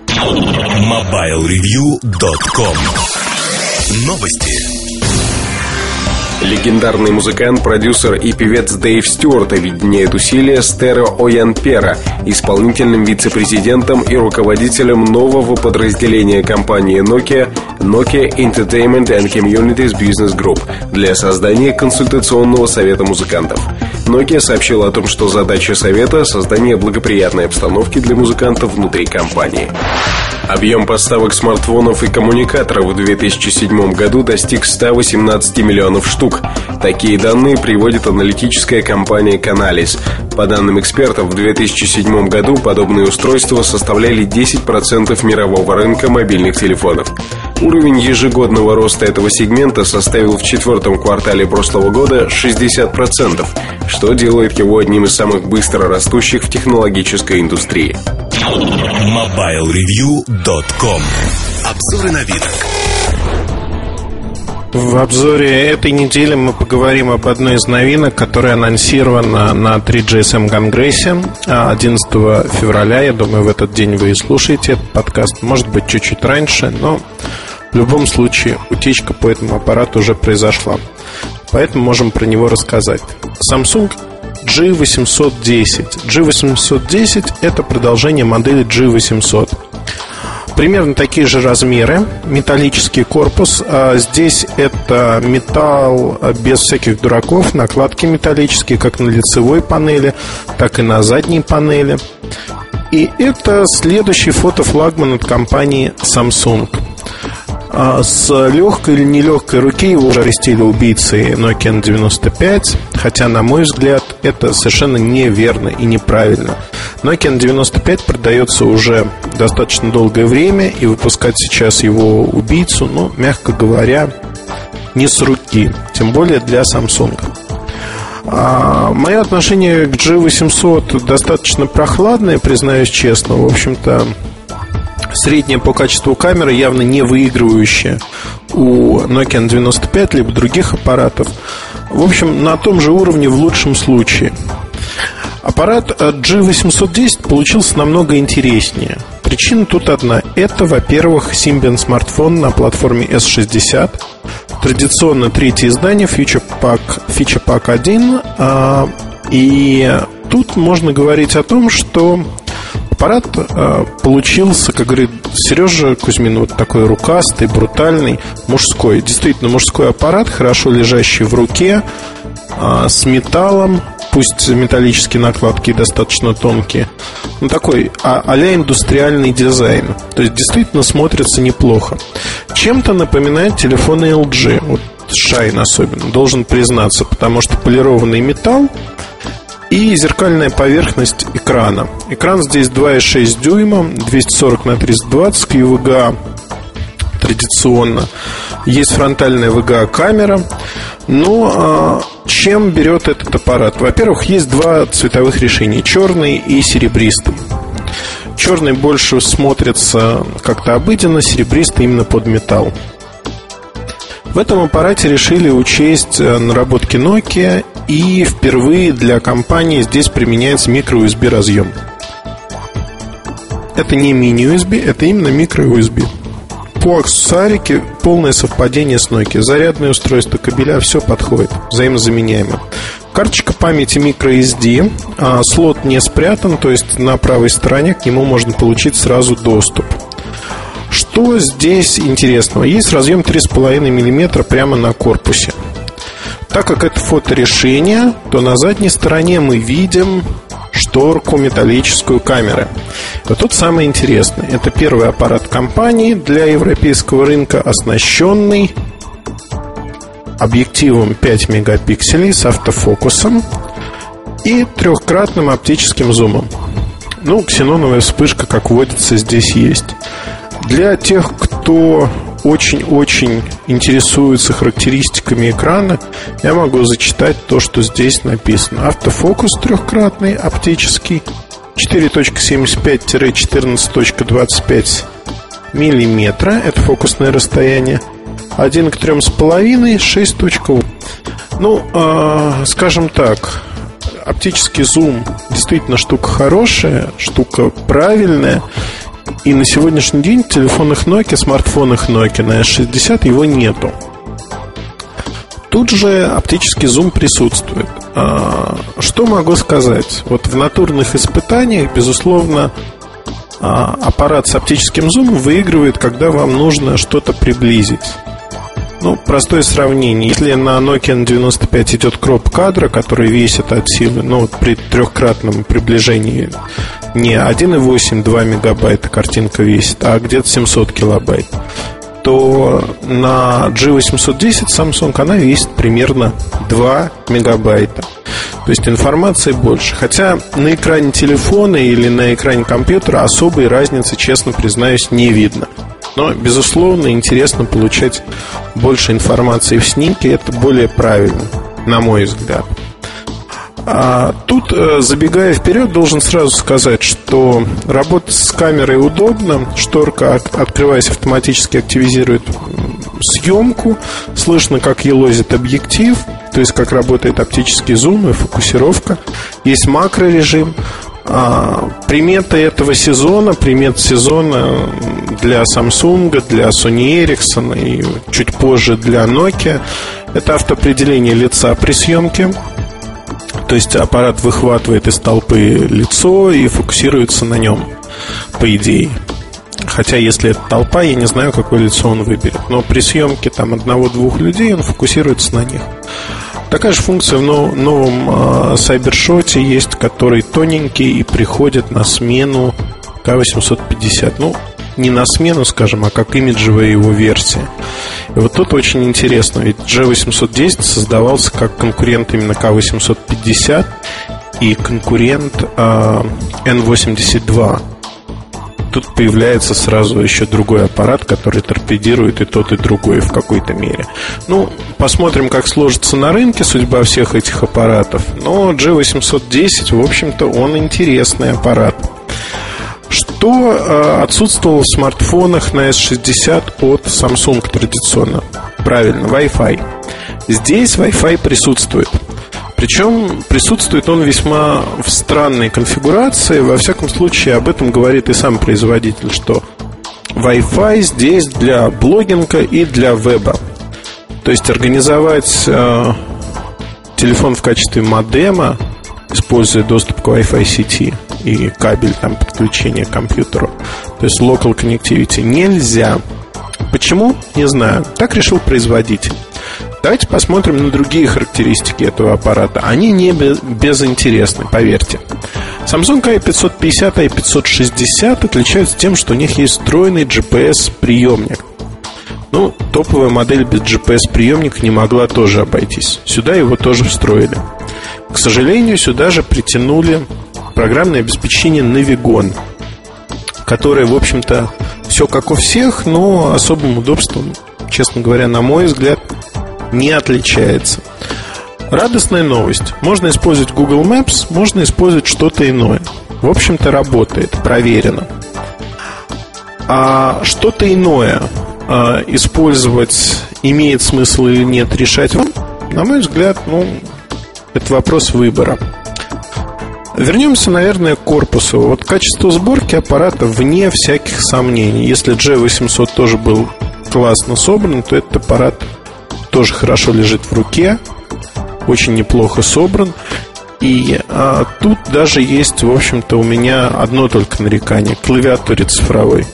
MobileReview.com Новости. Легендарный музыкант, продюсер и певец Дэйв Стюарт объединяет усилия с Теро Оянпера, исполнительным вице-президентом и руководителем нового подразделения компании Nokia Nokia Entertainment and Communities Business Group для создания консультационного совета музыкантов. Nokia сообщила о том, что задача совета – создание благоприятной обстановки для музыкантов внутри компании. Объем поставок смартфонов и коммуникаторов в 2007 году достиг 118 миллионов штук. Такие данные приводит аналитическая компания Canalys. По данным экспертов, в 2007 году подобные устройства составляли 10% мирового рынка мобильных телефонов. Уровень ежегодного роста этого сегмента составил в четвертом квартале прошлого года 60%, что делает его одним из самых быстро растущих в технологической индустрии. MobileReview.com Обзоры на вид. В обзоре этой недели мы поговорим об одной из новинок, которая анонсирована на 3GSM Конгрессе 11 февраля. Я думаю, в этот день вы и слушаете этот подкаст. Может быть, чуть-чуть раньше, но в любом случае утечка по этому аппарату уже произошла. Поэтому можем про него рассказать. Samsung G810. G810 это продолжение модели G800. Примерно такие же размеры, металлический корпус. А здесь это металл без всяких дураков, накладки металлические, как на лицевой панели, так и на задней панели. И это следующий фотофлагман от компании Samsung. А с легкой или нелегкой руки его уже арестили убийцы Nokia 95, хотя, на мой взгляд, это совершенно неверно и неправильно. Nokia 95 продается уже достаточно долгое время, и выпускать сейчас его убийцу, ну, мягко говоря, не с руки, тем более для Samsung. А, мое отношение к G800 достаточно прохладное, признаюсь честно. В общем-то, средняя по качеству камеры, явно не выигрывающая у Nokia 95 либо других аппаратов. В общем, на том же уровне в лучшем случае. Аппарат G810 получился намного интереснее. Причина тут одна. Это, во-первых, Symbian смартфон на платформе S60. Традиционно третье издание Feature Pack, Feature Pack 1. А, и тут можно говорить о том, что Аппарат э, получился, как говорит Сережа Кузьмин, вот такой рукастый, брутальный, мужской. Действительно, мужской аппарат, хорошо лежащий в руке, э, с металлом, пусть металлические накладки достаточно тонкие. Ну, такой а- а индустриальный дизайн. То есть, действительно смотрится неплохо. Чем-то напоминает телефоны LG. Вот Shine особенно, должен признаться, потому что полированный металл и зеркальная поверхность экрана. Экран здесь 2,6 дюйма, 240 на 320 QVGA традиционно. Есть фронтальная VGA камера. Но а, чем берет этот аппарат? Во-первых, есть два цветовых решения: черный и серебристый. Черный больше смотрится как-то обыденно, серебристый именно под металл. В этом аппарате решили учесть э, наработки Nokia и впервые для компании здесь применяется micro-USB разъем. Это не мини-USB, это именно micro-USB. По аксессуарике полное совпадение с Nokia. Зарядное устройство, кабеля, все подходит, взаимозаменяемо. Карточка памяти microSD, а слот не спрятан, то есть на правой стороне к нему можно получить сразу доступ. Что здесь интересного? Есть разъем 3,5 мм прямо на корпусе. Так как это фоторешение, то на задней стороне мы видим шторку металлическую камеры. Вот тут самое интересное. Это первый аппарат компании для европейского рынка, оснащенный объективом 5 мегапикселей с автофокусом и трехкратным оптическим зумом. Ну, ксеноновая вспышка, как водится, здесь есть. Для тех, кто очень-очень интересуется характеристиками экрана, я могу зачитать то, что здесь написано. Автофокус трехкратный, оптический, 4.75-14.25 миллиметра, это фокусное расстояние, 1 к 3,5, 6.8. Ну, э, скажем так, оптический зум действительно штука хорошая, штука правильная. И на сегодняшний день в телефонах Nokia, смартфонах Nokia на S60 его нету. Тут же оптический зум присутствует. А, что могу сказать? Вот в натурных испытаниях, безусловно, а, аппарат с оптическим зумом выигрывает, когда вам нужно что-то приблизить. Ну, простое сравнение. Если на Nokia 95 идет кроп кадра, который весит от силы, ну, при трехкратном приближении не 1,8, 2 мегабайта картинка весит, а где-то 700 килобайт, то на G810 Samsung она весит примерно 2 мегабайта. То есть информации больше. Хотя на экране телефона или на экране компьютера особой разницы, честно признаюсь, не видно. Но, безусловно, интересно получать больше информации в снимке. Это более правильно, на мой взгляд. А тут, э, забегая вперед, должен сразу сказать, что работа с камерой удобно. Шторка, открываясь, автоматически активизирует съемку. Слышно, как елозит объектив, то есть как работает оптический зум и фокусировка. Есть макрорежим. А, приметы этого сезона, примет сезона для Samsung, для Sony Ericsson и чуть позже для Nokia это автоопределение лица при съемке. То есть аппарат выхватывает из толпы лицо и фокусируется на нем, по идее. Хотя, если это толпа, я не знаю, какое лицо он выберет. Но при съемке там одного-двух людей он фокусируется на них. Такая же функция в новом э, Cybershot есть, который тоненький и приходит на смену К850. Ну, не на смену, скажем, а как имиджевая его версия. И вот тут очень интересно, ведь G810 создавался как конкурент именно К850 и конкурент э, N82 тут появляется сразу еще другой аппарат, который торпедирует и тот, и другой в какой-то мере. Ну, посмотрим, как сложится на рынке судьба всех этих аппаратов. Но G810, в общем-то, он интересный аппарат. Что э, отсутствовало в смартфонах на S60 от Samsung традиционно? Правильно, Wi-Fi. Здесь Wi-Fi присутствует. Причем присутствует он весьма в странной конфигурации. Во всяком случае, об этом говорит и сам производитель, что Wi-Fi здесь для блогинга и для веба. То есть организовать э, телефон в качестве модема, используя доступ к Wi-Fi сети и кабель там подключения к компьютеру, то есть local connectivity, нельзя. Почему? Не знаю. Так решил производитель. Давайте посмотрим на другие характеристики этого аппарата. Они не безинтересны, поверьте. Samsung i550 и i560 отличаются тем, что у них есть встроенный GPS-приемник. Ну, топовая модель без GPS-приемника не могла тоже обойтись. Сюда его тоже встроили. К сожалению, сюда же притянули программное обеспечение Navigon, которое, в общем-то, все как у всех, но особым удобством, честно говоря, на мой взгляд, не отличается. Радостная новость. Можно использовать Google Maps, можно использовать что-то иное. В общем-то, работает, проверено. А что-то иное а, использовать имеет смысл или нет, решать вам? На мой взгляд, ну, это вопрос выбора. Вернемся, наверное, к корпусу. Вот качество сборки аппарата вне всяких сомнений. Если G800 тоже был классно собран, то этот аппарат тоже хорошо лежит в руке, очень неплохо собран. И а, тут даже есть, в общем-то, у меня одно только нарекание – клавиатуре цифровой.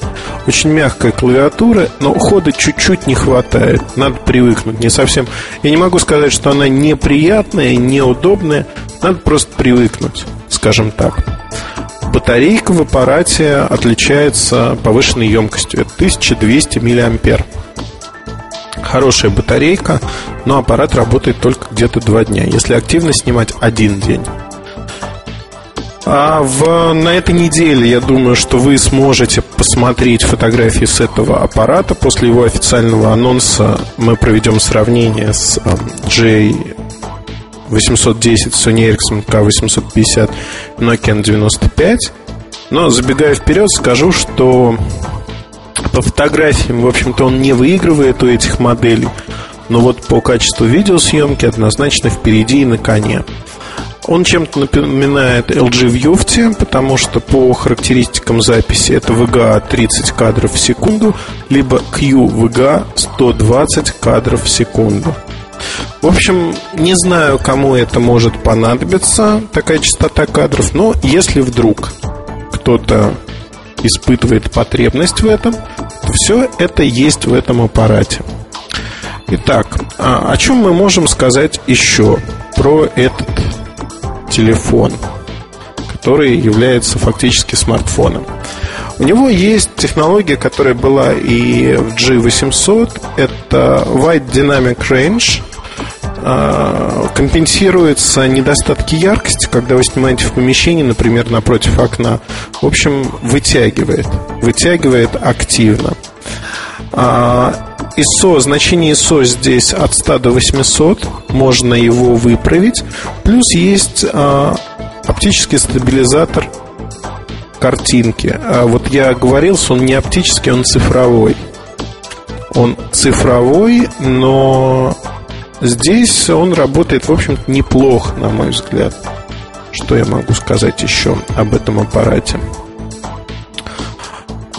Очень мягкая клавиатура, но хода чуть-чуть не хватает. Надо привыкнуть, не совсем. Я не могу сказать, что она неприятная, неудобная. Надо просто привыкнуть, скажем так. Батарейка в аппарате отличается повышенной емкостью. Это 1200 мАh. Хорошая батарейка, но аппарат работает только где-то два дня. Если активно снимать один день. А в, на этой неделе я думаю, что вы сможете посмотреть фотографии с этого аппарата. После его официального анонса мы проведем сравнение с J 810 Sony Ericsson K850 Nokia 95. Но забегая вперед, скажу, что по фотографиям, в общем-то, он не выигрывает у этих моделей. Но вот по качеству видеосъемки однозначно впереди и на коне. Он чем-то напоминает LG Vufti, потому что по характеристикам записи это VGA 30 кадров в секунду, либо QVGA 120 кадров в секунду. В общем, не знаю, кому это может понадобиться, такая частота кадров, но если вдруг кто-то испытывает потребность в этом, то все это есть в этом аппарате. Итак, а о чем мы можем сказать еще про этот телефон, который является фактически смартфоном? У него есть технология, которая была и в G800. Это Wide Dynamic Range. А, компенсируется недостатки яркости, когда вы снимаете в помещении, например, напротив окна. В общем, вытягивает. Вытягивает активно. А, ISO, значение ISO здесь от 100 до 800. Можно его выправить. Плюс есть а, оптический стабилизатор картинки. А вот я говорил, что он не оптический, он цифровой. Он цифровой, но здесь он работает, в общем-то, неплохо, на мой взгляд. Что я могу сказать еще об этом аппарате?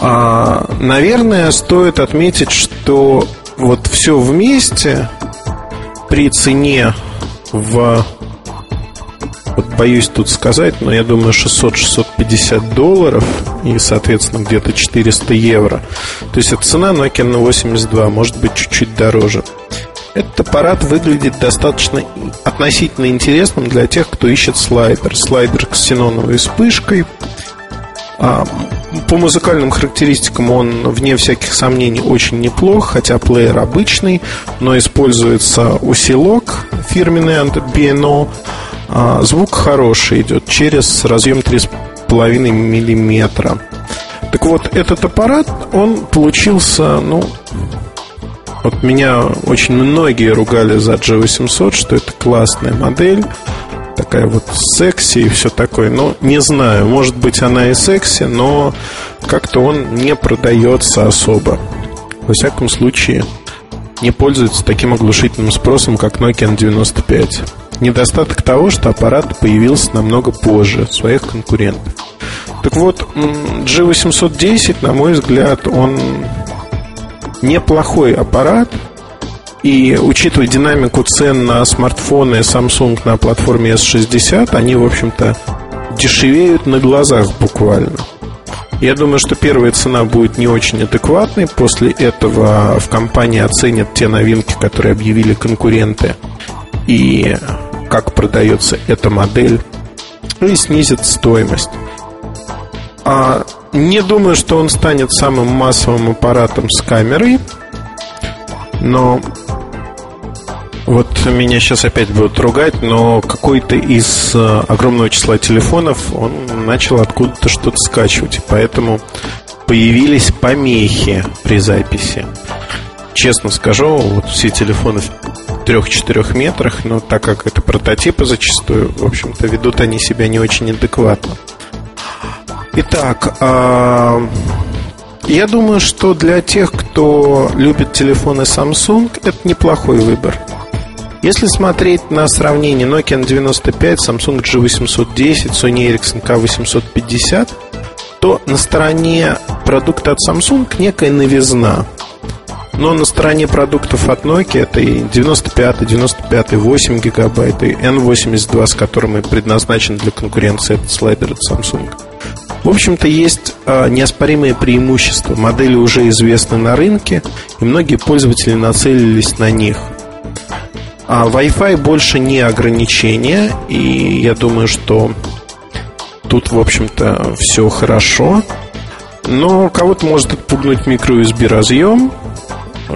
А, наверное, стоит отметить, что вот все вместе при цене в вот боюсь тут сказать, но я думаю 600-650 долларов и, соответственно, где-то 400 евро. То есть это цена Nokia на 82, может быть чуть-чуть дороже. Этот аппарат выглядит достаточно относительно интересным для тех, кто ищет слайдер. Слайдер с ксеноновой вспышкой. А, по музыкальным характеристикам он, вне всяких сомнений, очень неплох, хотя плеер обычный, но используется усилок фирменный от B&O, а, звук хороший идет через разъем 3,5 миллиметра. Так вот, этот аппарат, он получился, ну, вот меня очень многие ругали за G800, что это классная модель, такая вот секси и все такое. Но не знаю, может быть она и секси, но как-то он не продается особо. Во всяком случае, не пользуется таким оглушительным спросом, как Nokia N95. Недостаток того, что аппарат появился намного позже своих конкурентов. Так вот, G810, на мой взгляд, он неплохой аппарат. И учитывая динамику цен на смартфоны Samsung на платформе S60, они, в общем-то, дешевеют на глазах буквально. Я думаю, что первая цена будет не очень адекватной. После этого в компании оценят те новинки, которые объявили конкуренты. И как продается эта модель. И снизит стоимость. А не думаю, что он станет самым массовым аппаратом с камерой. Но вот меня сейчас опять будут ругать, но какой-то из э, огромного числа телефонов он начал откуда-то что-то скачивать. Поэтому появились помехи при записи. Честно скажу, вот все телефоны в 3-4 метрах, но так как это прототипы зачастую, в общем-то, ведут они себя не очень адекватно. Итак, а, я думаю, что для тех, кто любит телефоны Samsung, это неплохой выбор. Если смотреть на сравнение Nokia N95, Samsung G810, Sony Ericsson K850, то на стороне продукта от Samsung некая новизна. Но на стороне продуктов от Nokia это и 95, 95, 8 гигабайт, и N82, с которым и предназначен для конкуренции этот слайдер от Samsung. В общем-то, есть э, неоспоримые преимущества. Модели уже известны на рынке, и многие пользователи нацелились на них. А Wi-Fi больше не ограничение, и я думаю, что тут, в общем-то, все хорошо. Но кого-то может отпугнуть микро-USB разъем.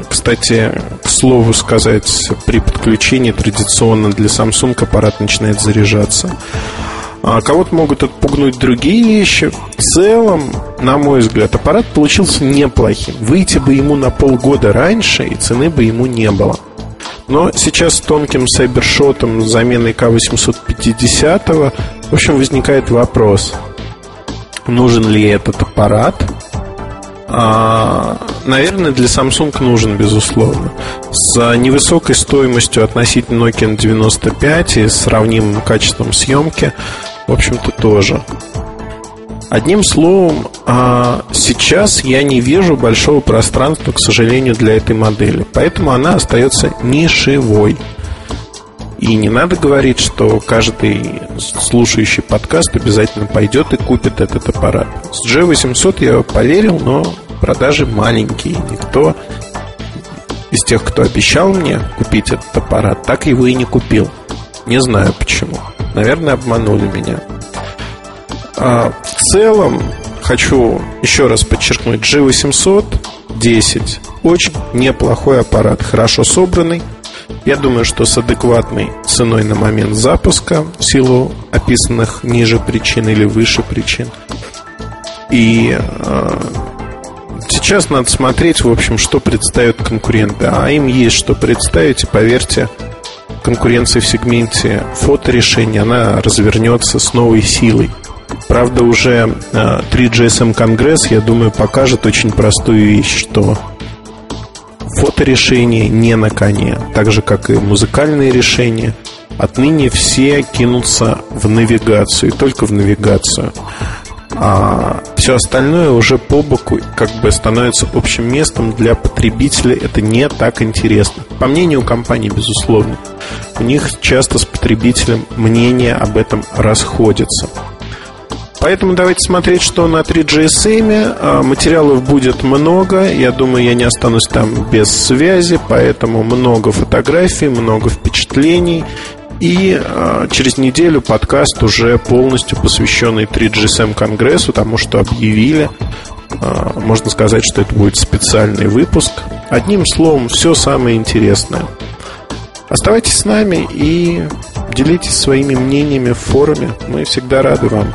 Кстати, к слову сказать, при подключении традиционно для Samsung аппарат начинает заряжаться. А кого-то могут отпугнуть другие вещи. В целом, на мой взгляд, аппарат получился неплохим. Выйти бы ему на полгода раньше, и цены бы ему не было. Но сейчас с тонким сайбершотом, с заменой К850, в общем, возникает вопрос, нужен ли этот аппарат. А, наверное, для Samsung нужен, безусловно. С невысокой стоимостью относительно Nokia 95 и сравнимым качеством съемки в общем-то, тоже. Одним словом, а, сейчас я не вижу большого пространства, к сожалению, для этой модели. Поэтому она остается нишевой. И не надо говорить, что каждый слушающий подкаст обязательно пойдет и купит этот аппарат. С G800 я поверил, но продажи маленькие. Никто из тех, кто обещал мне купить этот аппарат, так его и не купил. Не знаю почему. Наверное, обманули меня. А в целом, хочу еще раз подчеркнуть, G800 10 очень неплохой аппарат, хорошо собранный, я думаю, что с адекватной ценой на момент запуска в силу описанных ниже причин или выше причин. И э, сейчас надо смотреть, в общем, что представят конкуренты. А им есть что представить, и поверьте, конкуренция в сегменте фоторешения, она развернется с новой силой. Правда, уже 3GSM Конгресс, я думаю, покажет очень простую вещь, что фоторешения не на коне, так же, как и музыкальные решения. Отныне все кинутся в навигацию, только в навигацию. А все остальное уже по боку как бы становится общим местом для потребителя. Это не так интересно. По мнению компании, безусловно. У них часто с потребителем мнения об этом расходятся. Поэтому давайте смотреть, что на 3GSM. А, материалов будет много. Я думаю, я не останусь там без связи. Поэтому много фотографий, много впечатлений. И э, через неделю подкаст уже полностью посвященный 3GSM Конгрессу, тому, что объявили. Э, можно сказать, что это будет специальный выпуск. Одним словом, все самое интересное. Оставайтесь с нами и делитесь своими мнениями в форуме. Мы всегда рады вам.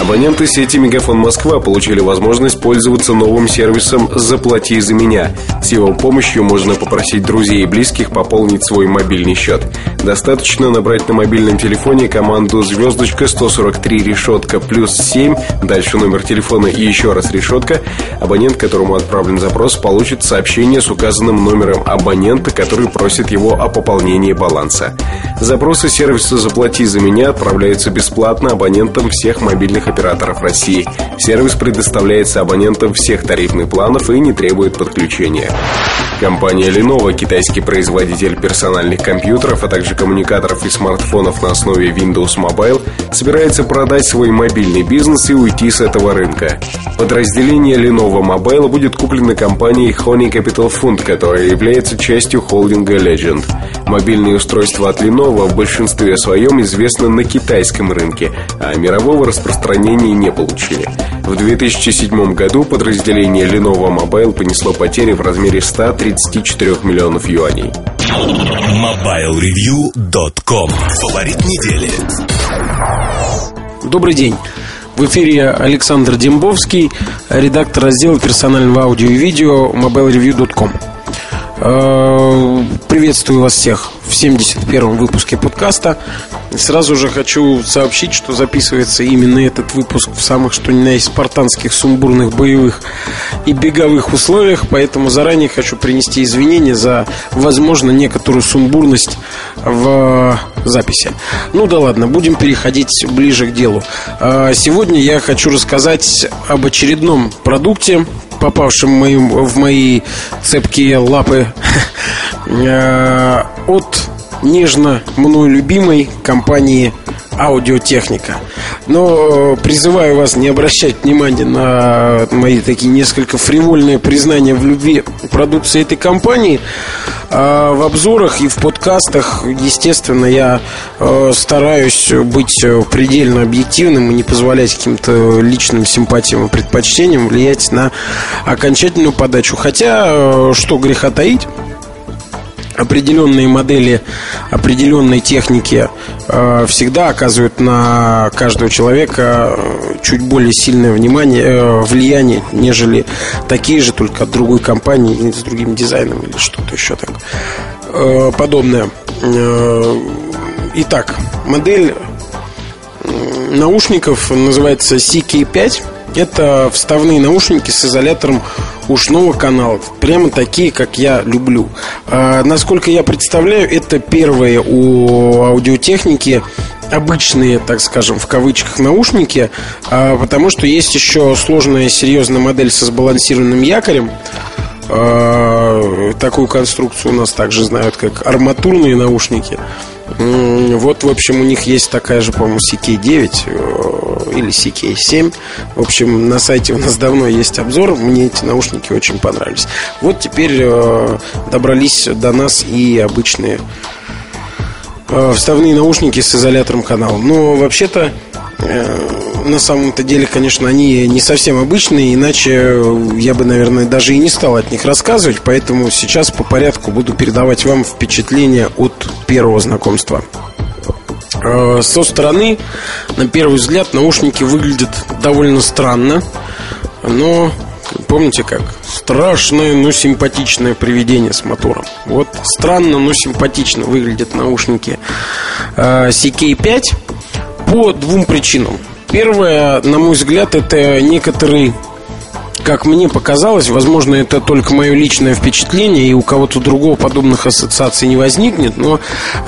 Абоненты сети Мегафон Москва получили возможность пользоваться новым сервисом «Заплати за меня». С его помощью можно попросить друзей и близких пополнить свой мобильный счет. Достаточно набрать на мобильном телефоне команду «Звездочка 143 решетка плюс 7», дальше номер телефона и еще раз решетка. Абонент, которому отправлен запрос, получит сообщение с указанным номером абонента, который просит его о пополнении баланса. Запросы сервиса «Заплати за меня» отправляются бесплатно абонентам всех мобильных операторов России. Сервис предоставляется абонентам всех тарифных планов и не требует подключения. Компания Lenovo, китайский производитель персональных компьютеров, а также коммуникаторов и смартфонов на основе Windows Mobile, собирается продать свой мобильный бизнес и уйти с этого рынка. Подразделение Lenovo Mobile будет куплено компанией Honey Capital Fund, которая является частью холдинга Legend. Мобильные устройства от Lenovo в большинстве своем известны на китайском рынке, а мирового распространения не получили. В 2007 году подразделение Lenovo Mobile понесло потери в размере 134 миллионов юаней. MobileReview.com Фаворит недели. Добрый день. В эфире Александр Дембовский, редактор раздела персонального аудио и видео mobilereview.com. Э, приветствую вас всех в 71-м выпуске подкаста. Сразу же хочу сообщить, что записывается именно этот выпуск в самых что ни на есть спартанских, сумбурных, боевых и беговых условиях, поэтому заранее хочу принести извинения за, возможно, некоторую сумбурность в записи. Ну да ладно, будем переходить ближе к делу. Э, сегодня я хочу рассказать об очередном продукте, попавшим моим, в мои цепкие лапы [LAUGHS] э, от нежно мной любимой компании аудиотехника. Но э, призываю вас не обращать внимания на мои такие несколько фривольные признания в любви продукции этой компании. А в обзорах и в подкастах, естественно, я э, стараюсь быть предельно объективным и не позволять каким-то личным симпатиям и предпочтениям влиять на окончательную подачу. Хотя, э, что греха таить, определенные модели определенной техники э, всегда оказывают на каждого человека э, чуть более сильное внимание, э, влияние, нежели такие же, только от другой компании с другим дизайном или что-то еще так подобное. Итак, модель наушников называется CK5 это вставные наушники с изолятором ушного канала. Прямо такие, как я люблю. А, насколько я представляю, это первые у аудиотехники обычные, так скажем, в кавычках наушники, а, потому что есть еще сложная серьезная модель со сбалансированным якорем. А, такую конструкцию у нас также знают как арматурные наушники. Вот, в общем, у них есть такая же, по-моему, CK9 э, или CK7. В общем, на сайте у нас давно есть обзор. Мне эти наушники очень понравились. Вот теперь э, добрались до нас и обычные вставные наушники с изолятором канала. Но вообще-то на самом-то деле, конечно, они не совсем обычные, иначе я бы, наверное, даже и не стал от них рассказывать, поэтому сейчас по порядку буду передавать вам впечатления от первого знакомства. Э, со стороны, на первый взгляд, наушники выглядят довольно странно, но помните как? Страшное, но симпатичное привидение с мотором. Вот странно, но симпатично выглядят наушники э, CK5 по двум причинам. Первое, на мой взгляд, это некоторый как мне показалось, возможно, это только мое личное впечатление, и у кого-то другого подобных ассоциаций не возникнет, но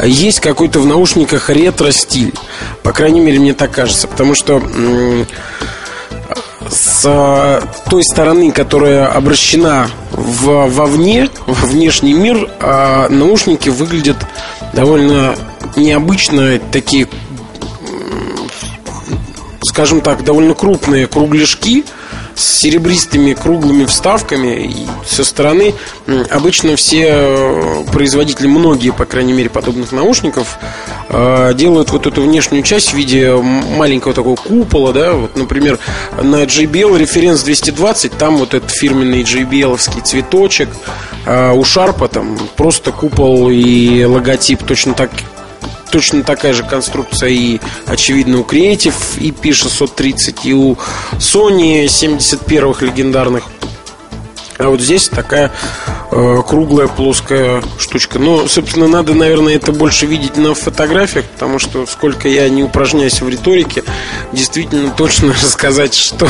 есть какой-то в наушниках ретро-стиль. По крайней мере, мне так кажется, потому что с той стороны, которая обращена в, вовне, во внешний мир, а наушники выглядят довольно необычно, такие скажем так, довольно крупные кругляшки с серебристыми круглыми вставками. И со стороны обычно все э, производители, многие, по крайней мере, подобных наушников э, делают вот эту внешнюю часть в виде маленького такого купола, да, вот, например, на JBL референс 220, там вот этот фирменный JBL-овский цветочек, а у Шарпа там просто купол и логотип точно так точно такая же конструкция и, очевидно, у Creative EP630 и у Sony 71-х легендарных. А вот здесь такая э, круглая плоская штучка. Но, собственно, надо, наверное, это больше видеть на фотографиях, потому что сколько я не упражняюсь в риторике, действительно точно [LAUGHS] рассказать, что,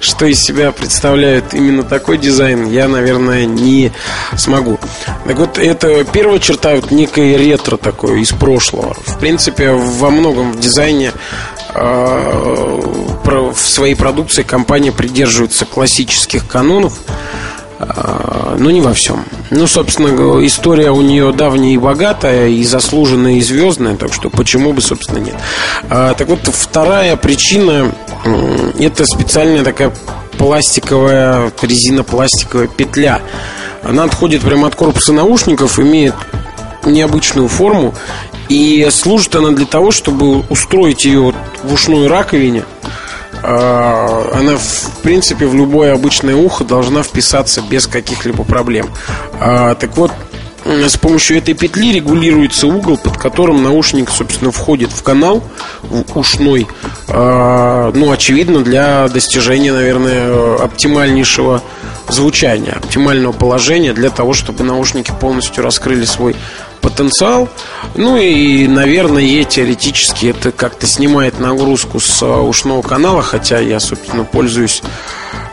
что из себя представляет именно такой дизайн, я, наверное, не смогу. Так вот, это первая черта, вот некое ретро такое из прошлого. В принципе, во многом в дизайне э, в своей продукции компания придерживается классических канонов а, но не во всем. Ну, собственно, история у нее давняя и богатая, и заслуженная, и звездная, так что почему бы, собственно, нет. А, так вот, вторая причина – это специальная такая пластиковая, резинопластиковая петля. Она отходит прямо от корпуса наушников, имеет необычную форму, и служит она для того, чтобы устроить ее в ушной раковине – она, в принципе, в любое обычное ухо должна вписаться без каких-либо проблем. А, так вот, с помощью этой петли регулируется угол, под которым наушник, собственно, входит в канал в ушной. А, ну, очевидно, для достижения, наверное, оптимальнейшего звучания, оптимального положения для того, чтобы наушники полностью раскрыли свой потенциал. Ну и, наверное, и теоретически это как-то снимает нагрузку с ушного канала, хотя я, собственно, пользуюсь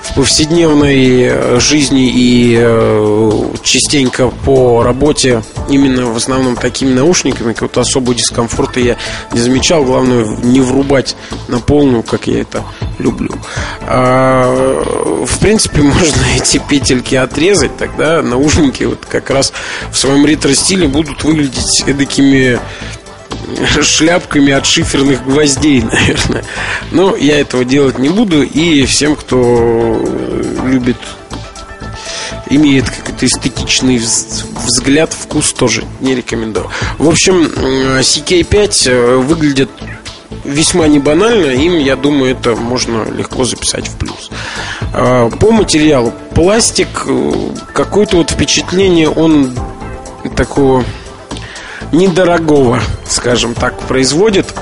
в повседневной э, жизни и э, частенько по работе именно в основном такими наушниками, какого-то особого дискомфорта я не замечал. Главное не врубать на полную, как я это люблю. А, в принципе, [LAUGHS] можно эти петельки отрезать, тогда наушники вот как раз в своем ретро-стиле будут выглядеть такими шляпками от шиферных гвоздей, [LAUGHS] наверное. Но я этого делать не буду. И всем, кто любит имеет какой-то эстетичный взгляд, вкус тоже не рекомендую. В общем, CK5 э, выглядит весьма не банально, им, я думаю, это можно легко записать в плюс. А, по материалу пластик, э, какое-то вот впечатление он такого недорогого, скажем так, производит.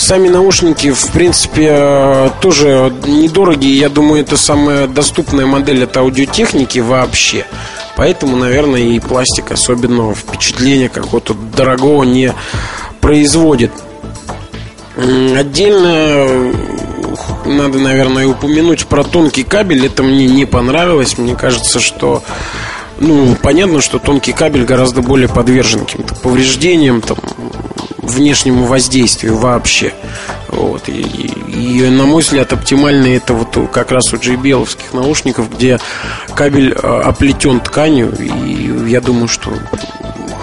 Сами наушники, в принципе, э, тоже недорогие. Я думаю, это самая доступная модель от аудиотехники вообще. Поэтому, наверное, и пластик особенного впечатления какого-то дорогого не производит. Отдельно э, надо, наверное, упомянуть про тонкий кабель. Это мне не понравилось. Мне кажется, что ну, понятно, что тонкий кабель гораздо более подвержен каким-то повреждениям, там, внешнему воздействию вообще. Вот. И, и, и, на мой взгляд, оптимально это вот как раз у jbl наушников, где кабель а, оплетен тканью. И я думаю, что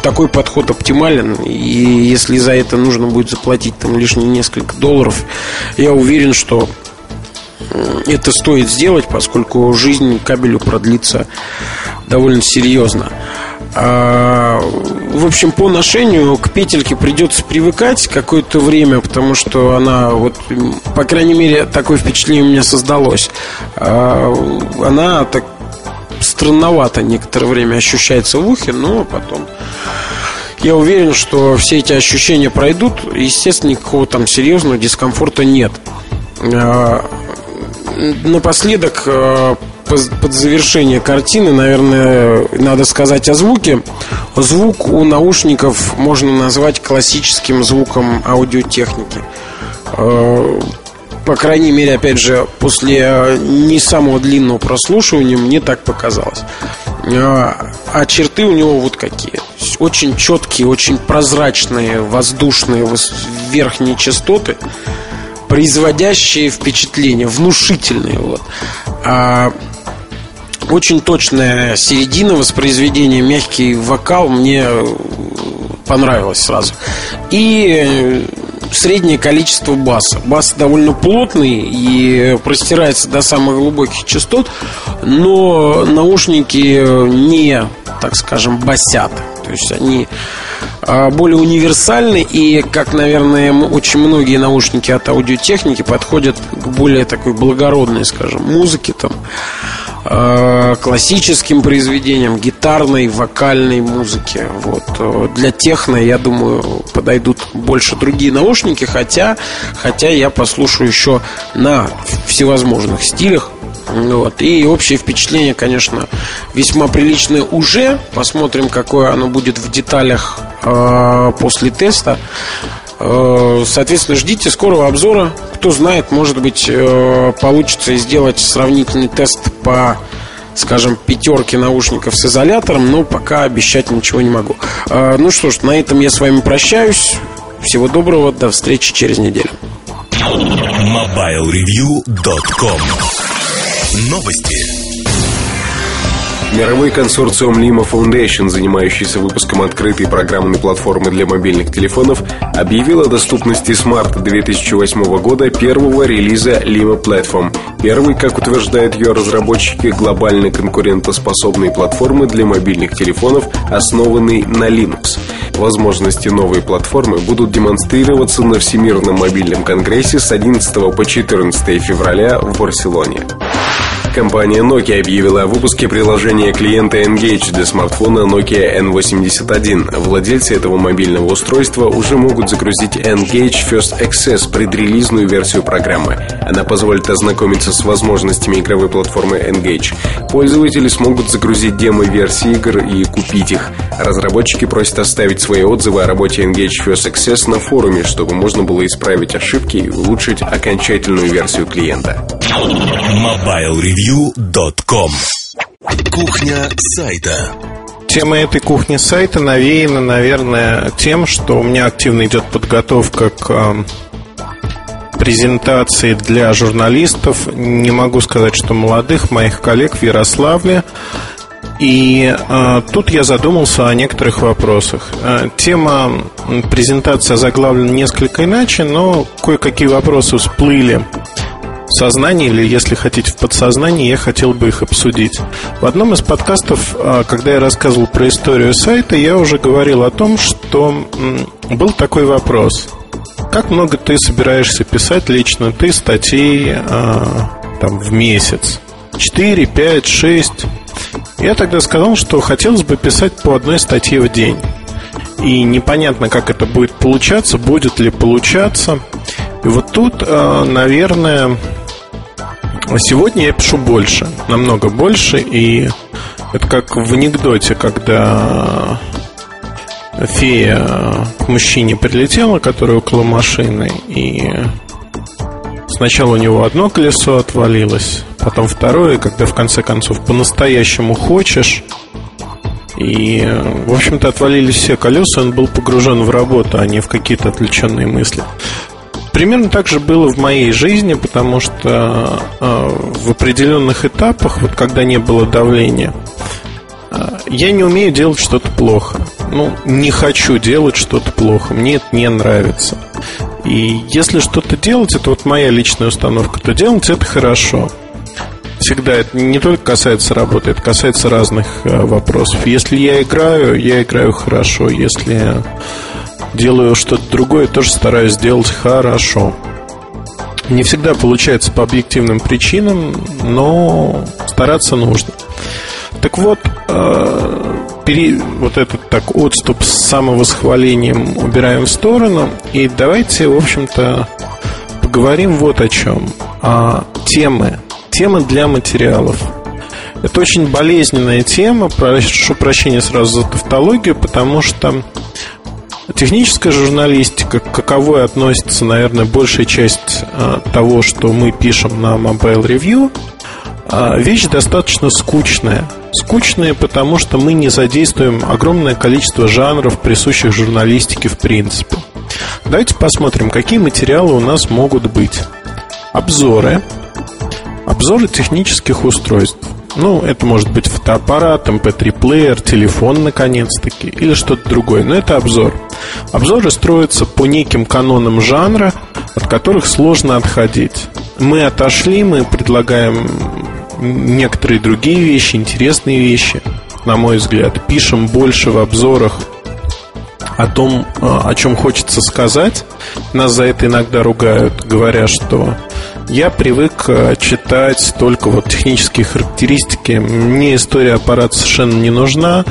такой подход оптимален. И если за это нужно будет заплатить там лишние несколько долларов, я уверен, что это стоит сделать, поскольку жизнь кабелю продлится довольно серьезно. А, в общем, по ношению к петельке придется привыкать какое-то время, потому что она, вот, по крайней мере, такое впечатление у меня создалось. А, она так странновато некоторое время ощущается в ухе, но потом я уверен, что все эти ощущения пройдут. Естественно, никакого там серьезного дискомфорта нет. А, напоследок, э, под завершение картины, наверное, надо сказать о звуке. Звук у наушников можно назвать классическим звуком аудиотехники. Э, по крайней мере, опять же, после не самого длинного прослушивания мне так показалось. Э, а черты у него вот какие. Очень четкие, очень прозрачные, воздушные верхние частоты – производящие впечатление, внушительные. Вот. А, очень точная середина воспроизведения, мягкий вокал мне понравилось сразу. И среднее количество баса. Бас довольно плотный и простирается до самых глубоких частот, но наушники не, так скажем, басят. То есть они а, более универсальны и, как, наверное, очень многие наушники от аудиотехники подходят к более такой благородной, скажем, музыке там классическим произведениям, гитарной, вокальной музыке. Вот. Для техно, я думаю, подойдут больше другие наушники, хотя, хотя я послушаю еще на всевозможных стилях. Вот. И общее впечатление, конечно, весьма приличное уже. Посмотрим, какое оно будет в деталях э, после теста. Э, соответственно, ждите скорого обзора. Кто знает, может быть, э, получится сделать сравнительный тест по скажем, пятерки наушников с изолятором, но пока обещать ничего не могу. Э, ну что ж, на этом я с вами прощаюсь. Всего доброго, до встречи через неделю. MobileReview.com Новости. Мировой консорциум Lima Foundation, занимающийся выпуском открытой программной платформы для мобильных телефонов, объявил о доступности с марта 2008 года первого релиза Lima Platform. Первый, как утверждают ее разработчики, глобально конкурентоспособной платформы для мобильных телефонов, основанной на Linux. Возможности новой платформы будут демонстрироваться на Всемирном мобильном конгрессе с 11 по 14 февраля в Барселоне. Компания Nokia объявила о выпуске приложения клиента Engage для смартфона Nokia N81. Владельцы этого мобильного устройства уже могут загрузить Engage First Access, предрелизную версию программы. Она позволит ознакомиться с возможностями игровой платформы Engage. Пользователи смогут загрузить демо-версии игр и купить их. Разработчики просят оставить свои отзывы о работе Engage First Access на форуме, чтобы можно было исправить ошибки и улучшить окончательную версию клиента. Mobile Review review.com Кухня сайта Тема этой кухни сайта навеяна, наверное, тем, что у меня активно идет подготовка к э, презентации для журналистов. Не могу сказать, что молодых, моих коллег в Ярославле. И э, тут я задумался о некоторых вопросах. Э, тема презентации заглавлена несколько иначе, но кое-какие вопросы всплыли сознании или, если хотите, в подсознании, я хотел бы их обсудить. В одном из подкастов, а, когда я рассказывал про историю сайта, я уже говорил о том, что был такой вопрос. Как много ты собираешься писать лично ты статей а, там, в месяц? 4, 5, 6? Я тогда сказал, что хотелось бы писать по одной статье в день. И непонятно, как это будет получаться, будет ли получаться. И вот тут, а, наверное, сегодня я пишу больше, намного больше, и это как в анекдоте, когда фея к мужчине прилетела, который около машины, и сначала у него одно колесо отвалилось, потом второе, когда в конце концов по-настоящему хочешь, И, в общем-то, отвалились все колеса, он был погружен в работу, а не в какие-то отвлеченные мысли. Примерно так же было в моей жизни, потому что э, в определенных этапах, вот когда не было давления, э, я не умею делать что-то плохо. Ну, не хочу делать что-то плохо. Мне это не нравится. И если что-то делать, это вот моя личная установка, то делать это хорошо. Всегда это не только касается работы, это касается разных э, вопросов. Если я играю, я играю хорошо. Если делаю что-то другое, тоже стараюсь сделать хорошо. Не всегда получается по объективным причинам, но стараться нужно. Так вот, э, пере, вот этот так отступ с самовосхвалением убираем в сторону. И давайте, в общем-то, поговорим вот о чем. А, темы. Темы для материалов. Это очень болезненная тема. Прошу прощения сразу за тавтологию, потому что Техническая журналистика, к каковой относится, наверное, большая часть а, того, что мы пишем на Mobile Review, а, вещь достаточно скучная. Скучная, потому что мы не задействуем огромное количество жанров, присущих журналистике в принципе. Давайте посмотрим, какие материалы у нас могут быть. Обзоры. Обзоры технических устройств. Ну, это может быть фотоаппарат, MP3-плеер, эм телефон, наконец-таки, или что-то другое. Но это обзор. Обзоры строятся по неким канонам жанра, от которых сложно отходить. Мы отошли, мы предлагаем некоторые другие вещи, интересные вещи, на мой взгляд. Пишем больше в обзорах о том, о чем хочется сказать. Нас за это иногда ругают, говоря, что я привык э, читать только вот технические характеристики. Мне история аппарата совершенно не нужна.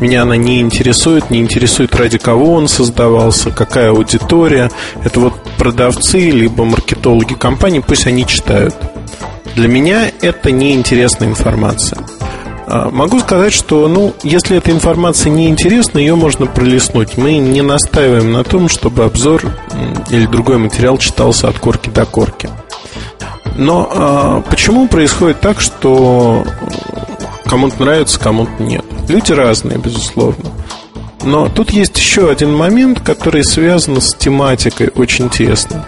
Меня она не интересует, не интересует, ради кого он создавался, какая аудитория. Это вот продавцы, либо маркетологи компании, пусть они читают. Для меня это неинтересная информация. А, могу сказать, что, ну, если эта информация неинтересна, ее можно пролистнуть. Мы не настаиваем на том, чтобы обзор или другой материал читался от корки до корки. Но а, почему происходит так, что кому-то нравится, кому-то нет? Люди разные, безусловно. Но тут есть еще один момент, который связан с тематикой очень тесно.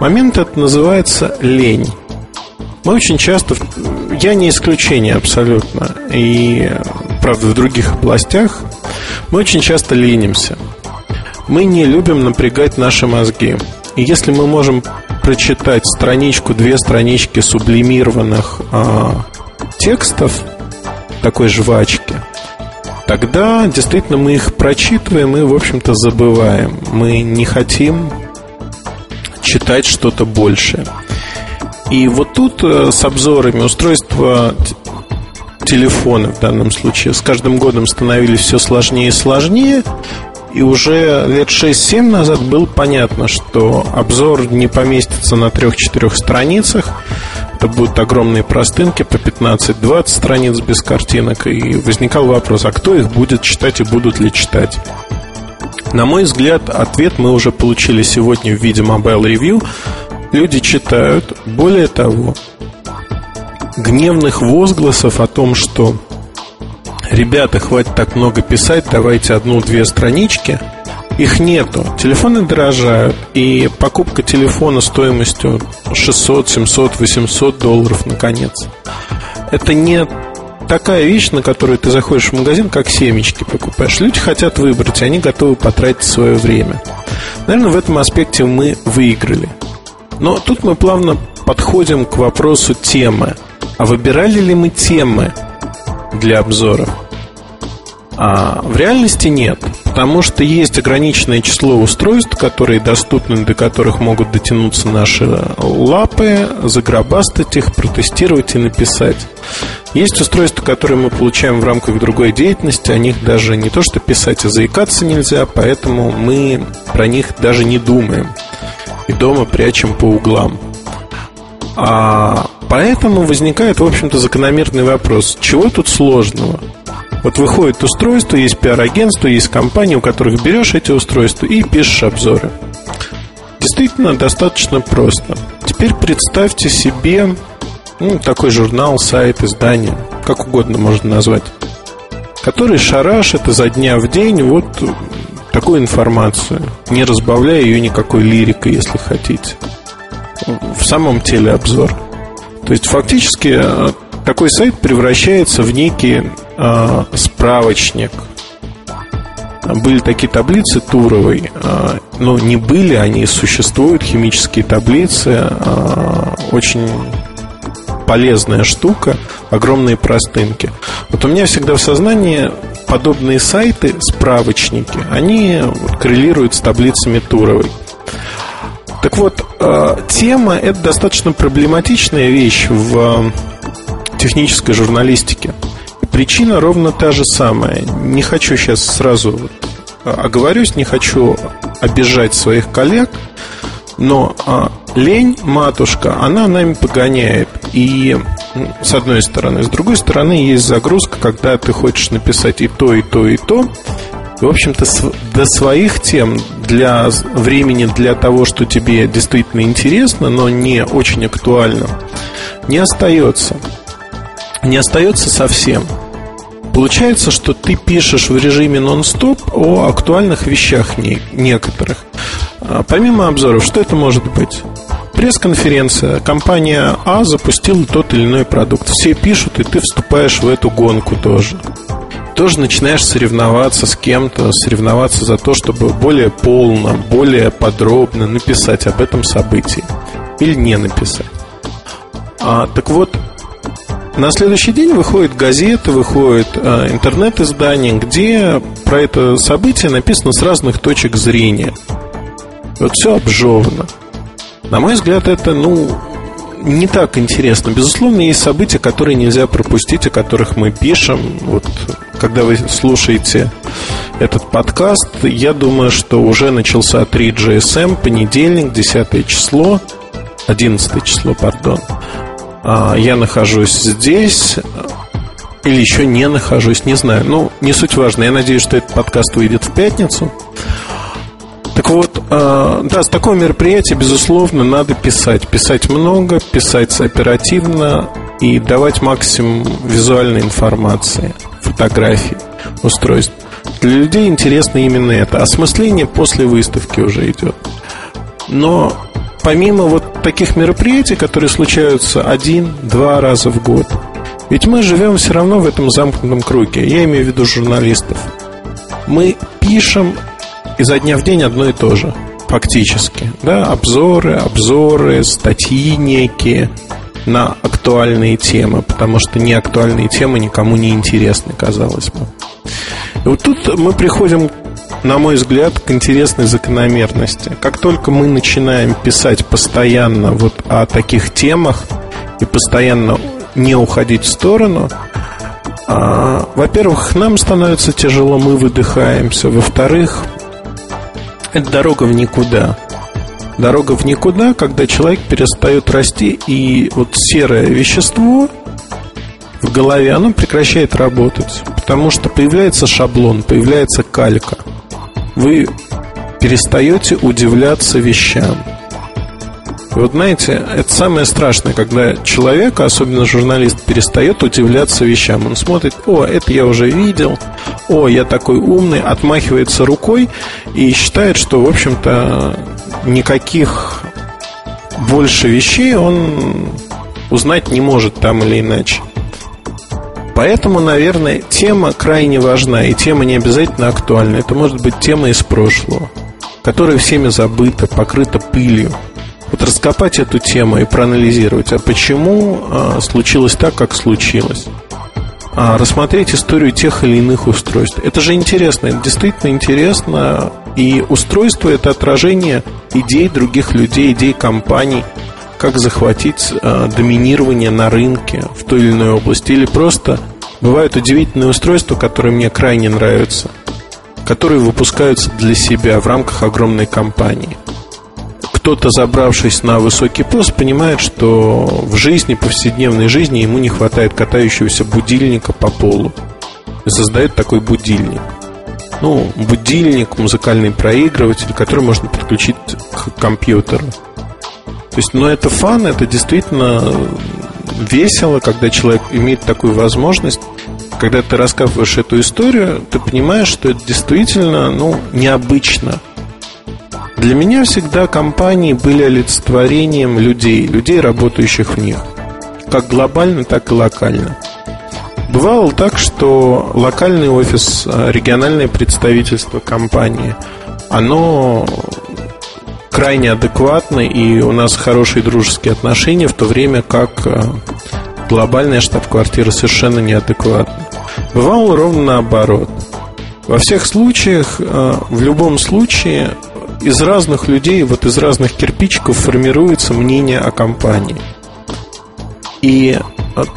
Момент это называется лень. Мы очень часто, я не исключение абсолютно, и правда в других областях, мы очень часто ленимся. Мы не любим напрягать наши мозги. И если мы можем прочитать страничку, две странички сублимированных а, текстов такой жвачки, тогда действительно мы их прочитываем и, в общем-то, забываем. Мы не хотим читать что-то большее. И вот тут э, с обзорами устройства телефона в данном случае с каждым годом становились все сложнее и сложнее. И уже лет 6-7 назад было понятно, что обзор не поместится на 3-4 страницах. Это будут огромные простынки по 15-20 страниц без картинок. И возникал вопрос, а кто их будет читать и будут ли читать? На мой взгляд, ответ мы уже получили сегодня в виде Mobile Review. Люди читают. Более того, гневных возгласов о том, что ребята, хватит так много писать, давайте одну-две странички. Их нету. Телефоны дорожают. И покупка телефона стоимостью 600, 700, 800 долларов, наконец. Это не такая вещь, на которую ты заходишь в магазин, как семечки покупаешь. Люди хотят выбрать, и они готовы потратить свое время. Наверное, в этом аспекте мы выиграли. Но тут мы плавно подходим к вопросу темы. А выбирали ли мы темы для обзора? А в реальности нет, потому что есть ограниченное число устройств, которые доступны, до которых могут дотянуться наши лапы, загробастать их, протестировать и написать. Есть устройства, которые мы получаем в рамках другой деятельности, о них даже не то что писать, а заикаться нельзя, поэтому мы про них даже не думаем и дома прячем по углам. А поэтому возникает, в общем-то, закономерный вопрос, чего тут сложного? Вот выходит устройство, есть пиар-агентство, есть компании, у которых берешь эти устройства и пишешь обзоры. Действительно, достаточно просто. Теперь представьте себе ну, такой журнал, сайт, издание, как угодно можно назвать. который шарашит изо дня в день вот такую информацию, не разбавляя ее никакой лирикой, если хотите. В самом теле обзор. То есть фактически э, такой сайт превращается в некий э, справочник. Были такие таблицы Туровой, э, но не были, они существуют, химические таблицы, э, очень полезная штука, огромные простынки. Вот у меня всегда в сознании подобные сайты, справочники, они коррелируют с таблицами Туровой. Так вот, э, тема – это достаточно проблематичная вещь в э, технической журналистике. Причина ровно та же самая. Не хочу сейчас сразу э, оговорюсь, не хочу обижать своих коллег, но лень, матушка, она нами погоняет. И с одной стороны. С другой стороны, есть загрузка, когда ты хочешь написать и то, и то, и то. И, в общем-то, до своих тем для времени для того, что тебе действительно интересно, но не очень актуально, не остается. Не остается совсем. Получается, что ты пишешь в режиме нон-стоп о актуальных вещах некоторых. А помимо обзоров, что это может быть? Пресс-конференция. Компания А запустила тот или иной продукт. Все пишут, и ты вступаешь в эту гонку тоже. Тоже начинаешь соревноваться с кем-то, соревноваться за то, чтобы более полно, более подробно написать об этом событии. Или не написать. А, так вот, на следующий день выходит газета, выходит э, интернет-издание, где про это событие написано с разных точек зрения. Вот все обжевано. На мой взгляд, это, ну, не так интересно. Безусловно, есть события, которые нельзя пропустить, о которых мы пишем. Вот когда вы слушаете этот подкаст, я думаю, что уже начался 3GSM, понедельник, 10 число, 11 число, пардон. А, я нахожусь здесь, или еще не нахожусь, не знаю. Ну, не суть важно. Я надеюсь, что этот подкаст выйдет в пятницу. Так вот, э, да, с такого мероприятия, безусловно, надо писать. Писать много, писать оперативно и давать максимум визуальной информации, фотографий, устройств. Для людей интересно именно это. Осмысление после выставки уже идет. Но помимо вот таких мероприятий, которые случаются один-два раза в год, ведь мы живем все равно в этом замкнутом круге. Я имею в виду журналистов. Мы пишем изо дня в день одно и то же. Фактически. Да, обзоры, обзоры, статьи некие на актуальные темы, потому что неактуальные темы никому не интересны, казалось бы. И вот тут мы приходим, на мой взгляд, к интересной закономерности. Как только мы начинаем писать постоянно вот о таких темах и постоянно не уходить в сторону, а, во-первых, нам становится тяжело, мы выдыхаемся. Во-вторых, это дорога в никуда. Дорога в никуда, когда человек перестает расти, и вот серое вещество в голове, оно прекращает работать. Потому что появляется шаблон, появляется калька. Вы перестаете удивляться вещам. И вот знаете, это самое страшное, когда человек, особенно журналист, перестает удивляться вещам. Он смотрит, о, это я уже видел, о, я такой умный, отмахивается рукой и считает, что, в общем-то, никаких больше вещей он узнать не может там или иначе. Поэтому, наверное, тема крайне важна, и тема не обязательно актуальна. Это может быть тема из прошлого, которая всеми забыта, покрыта пылью вот раскопать эту тему и проанализировать, а почему а, случилось так, как случилось. А рассмотреть историю тех или иных устройств. Это же интересно, это действительно интересно. И устройство это отражение идей других людей, идей компаний, как захватить а, доминирование на рынке в той или иной области. Или просто бывают удивительные устройства, которые мне крайне нравятся, которые выпускаются для себя в рамках огромной компании кто-то, забравшись на высокий пост, понимает, что в жизни, повседневной жизни ему не хватает катающегося будильника по полу. И создает такой будильник. Ну, будильник, музыкальный проигрыватель, который можно подключить к компьютеру. То есть, ну, это фан, это действительно весело, когда человек имеет такую возможность когда ты рассказываешь эту историю, ты понимаешь, что это действительно ну, необычно. Для меня всегда компании были олицетворением людей, людей, работающих в них. Как глобально, так и локально. Бывало так, что локальный офис, а, региональное представительство компании, оно крайне адекватно, и у нас хорошие дружеские отношения, в то время как а, глобальная штаб-квартира совершенно неадекватна. Бывало ровно наоборот. Во всех случаях, а, в любом случае, из разных людей, вот из разных кирпичиков формируется мнение о компании. И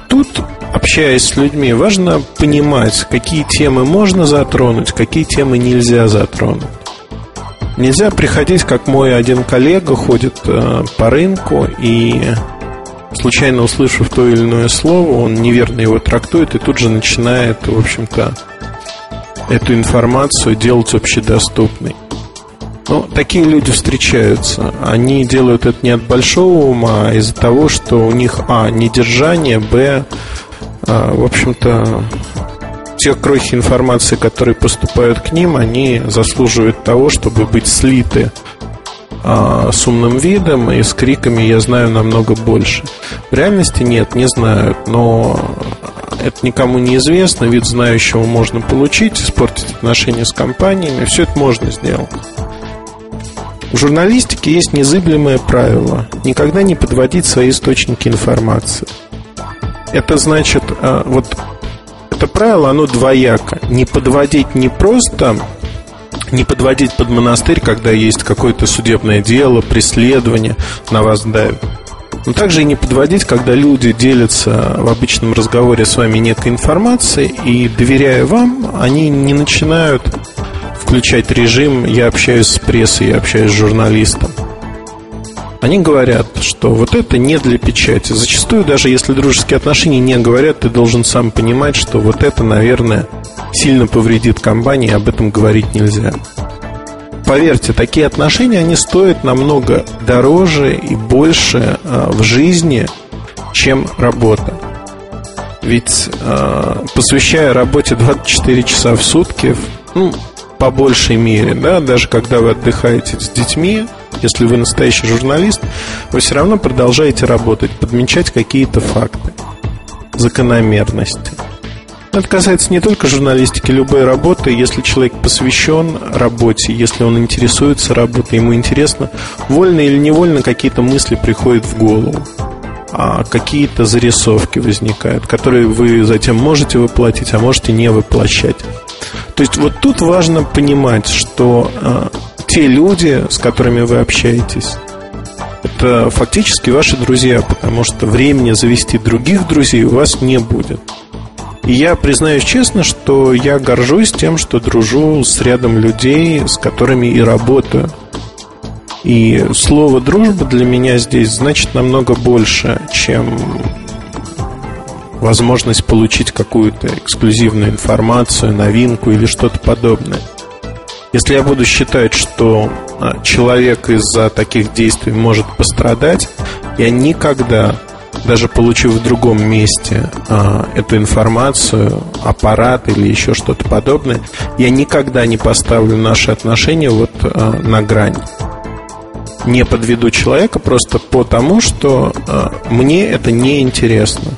тут общаясь с людьми, важно понимать, какие темы можно затронуть, какие темы нельзя затронуть. Нельзя приходить, как мой один коллега ходит э, по рынку и случайно услышав то или иное слово, он неверно его трактует и тут же начинает, в общем-то, эту информацию делать общедоступной. Ну, такие люди встречаются. Они делают это не от большого ума, а из-за того, что у них, а, недержание, б, а, в общем-то, те крохи информации, которые поступают к ним, они заслуживают того, чтобы быть слиты а, с умным видом и с криками «я знаю намного больше». В реальности нет, не знают, но это никому не известно, вид знающего можно получить, испортить отношения с компаниями, все это можно сделать. В журналистике есть незыблемое правило – никогда не подводить свои источники информации – это значит, э, вот это правило, оно двояко. Не подводить не просто не подводить под монастырь, когда есть какое-то судебное дело, преследование, на вас давят. Но также и не подводить, когда люди делятся в обычном разговоре с вами некой информацией, и доверяя вам, они не начинают включать режим «я общаюсь с прессой, я общаюсь с журналистом». Они говорят, что вот это не для печати. Зачастую, даже если дружеские отношения не говорят, ты должен сам понимать, что вот это, наверное, сильно повредит компании, об этом говорить нельзя. Поверьте, такие отношения, они стоят намного дороже и больше э, в жизни, чем работа. Ведь э, посвящая работе 24 часа в сутки, ну, по большей мере, да, даже когда вы отдыхаете с детьми, если вы настоящий журналист, вы все равно продолжаете работать, подмечать какие-то факты, закономерности. Это касается не только журналистики, любой работы. Если человек посвящен работе, если он интересуется работой, ему интересно, вольно или невольно какие-то мысли приходят в голову, а какие-то зарисовки возникают, которые вы затем можете воплотить, а можете не воплощать. То есть вот тут важно понимать, что а, те люди, с которыми вы общаетесь, это фактически ваши друзья, потому что времени завести других друзей у вас не будет. И я признаюсь честно, что я горжусь тем, что дружу с рядом людей, с которыми и работаю. И слово дружба для меня здесь значит намного больше, чем возможность получить какую-то эксклюзивную информацию, новинку или что-то подобное. Если я буду считать, что а, человек из-за таких действий может пострадать, я никогда, даже получив в другом месте а, эту информацию, аппарат или еще что-то подобное, я никогда не поставлю наши отношения вот а, на грань. Не подведу человека просто потому, что мне это не интересно.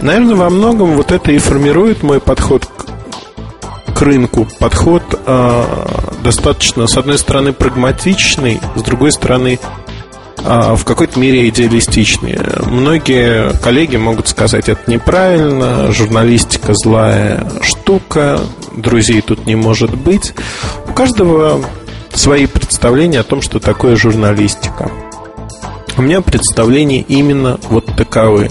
Наверное, во многом вот это и формирует мой подход к рынку подход э, достаточно, с одной стороны, прагматичный, с другой стороны, э, в какой-то мере идеалистичный. Многие коллеги могут сказать, это неправильно, журналистика злая штука, друзей тут не может быть. У каждого свои представления о том, что такое журналистика. У меня представления именно вот таковы.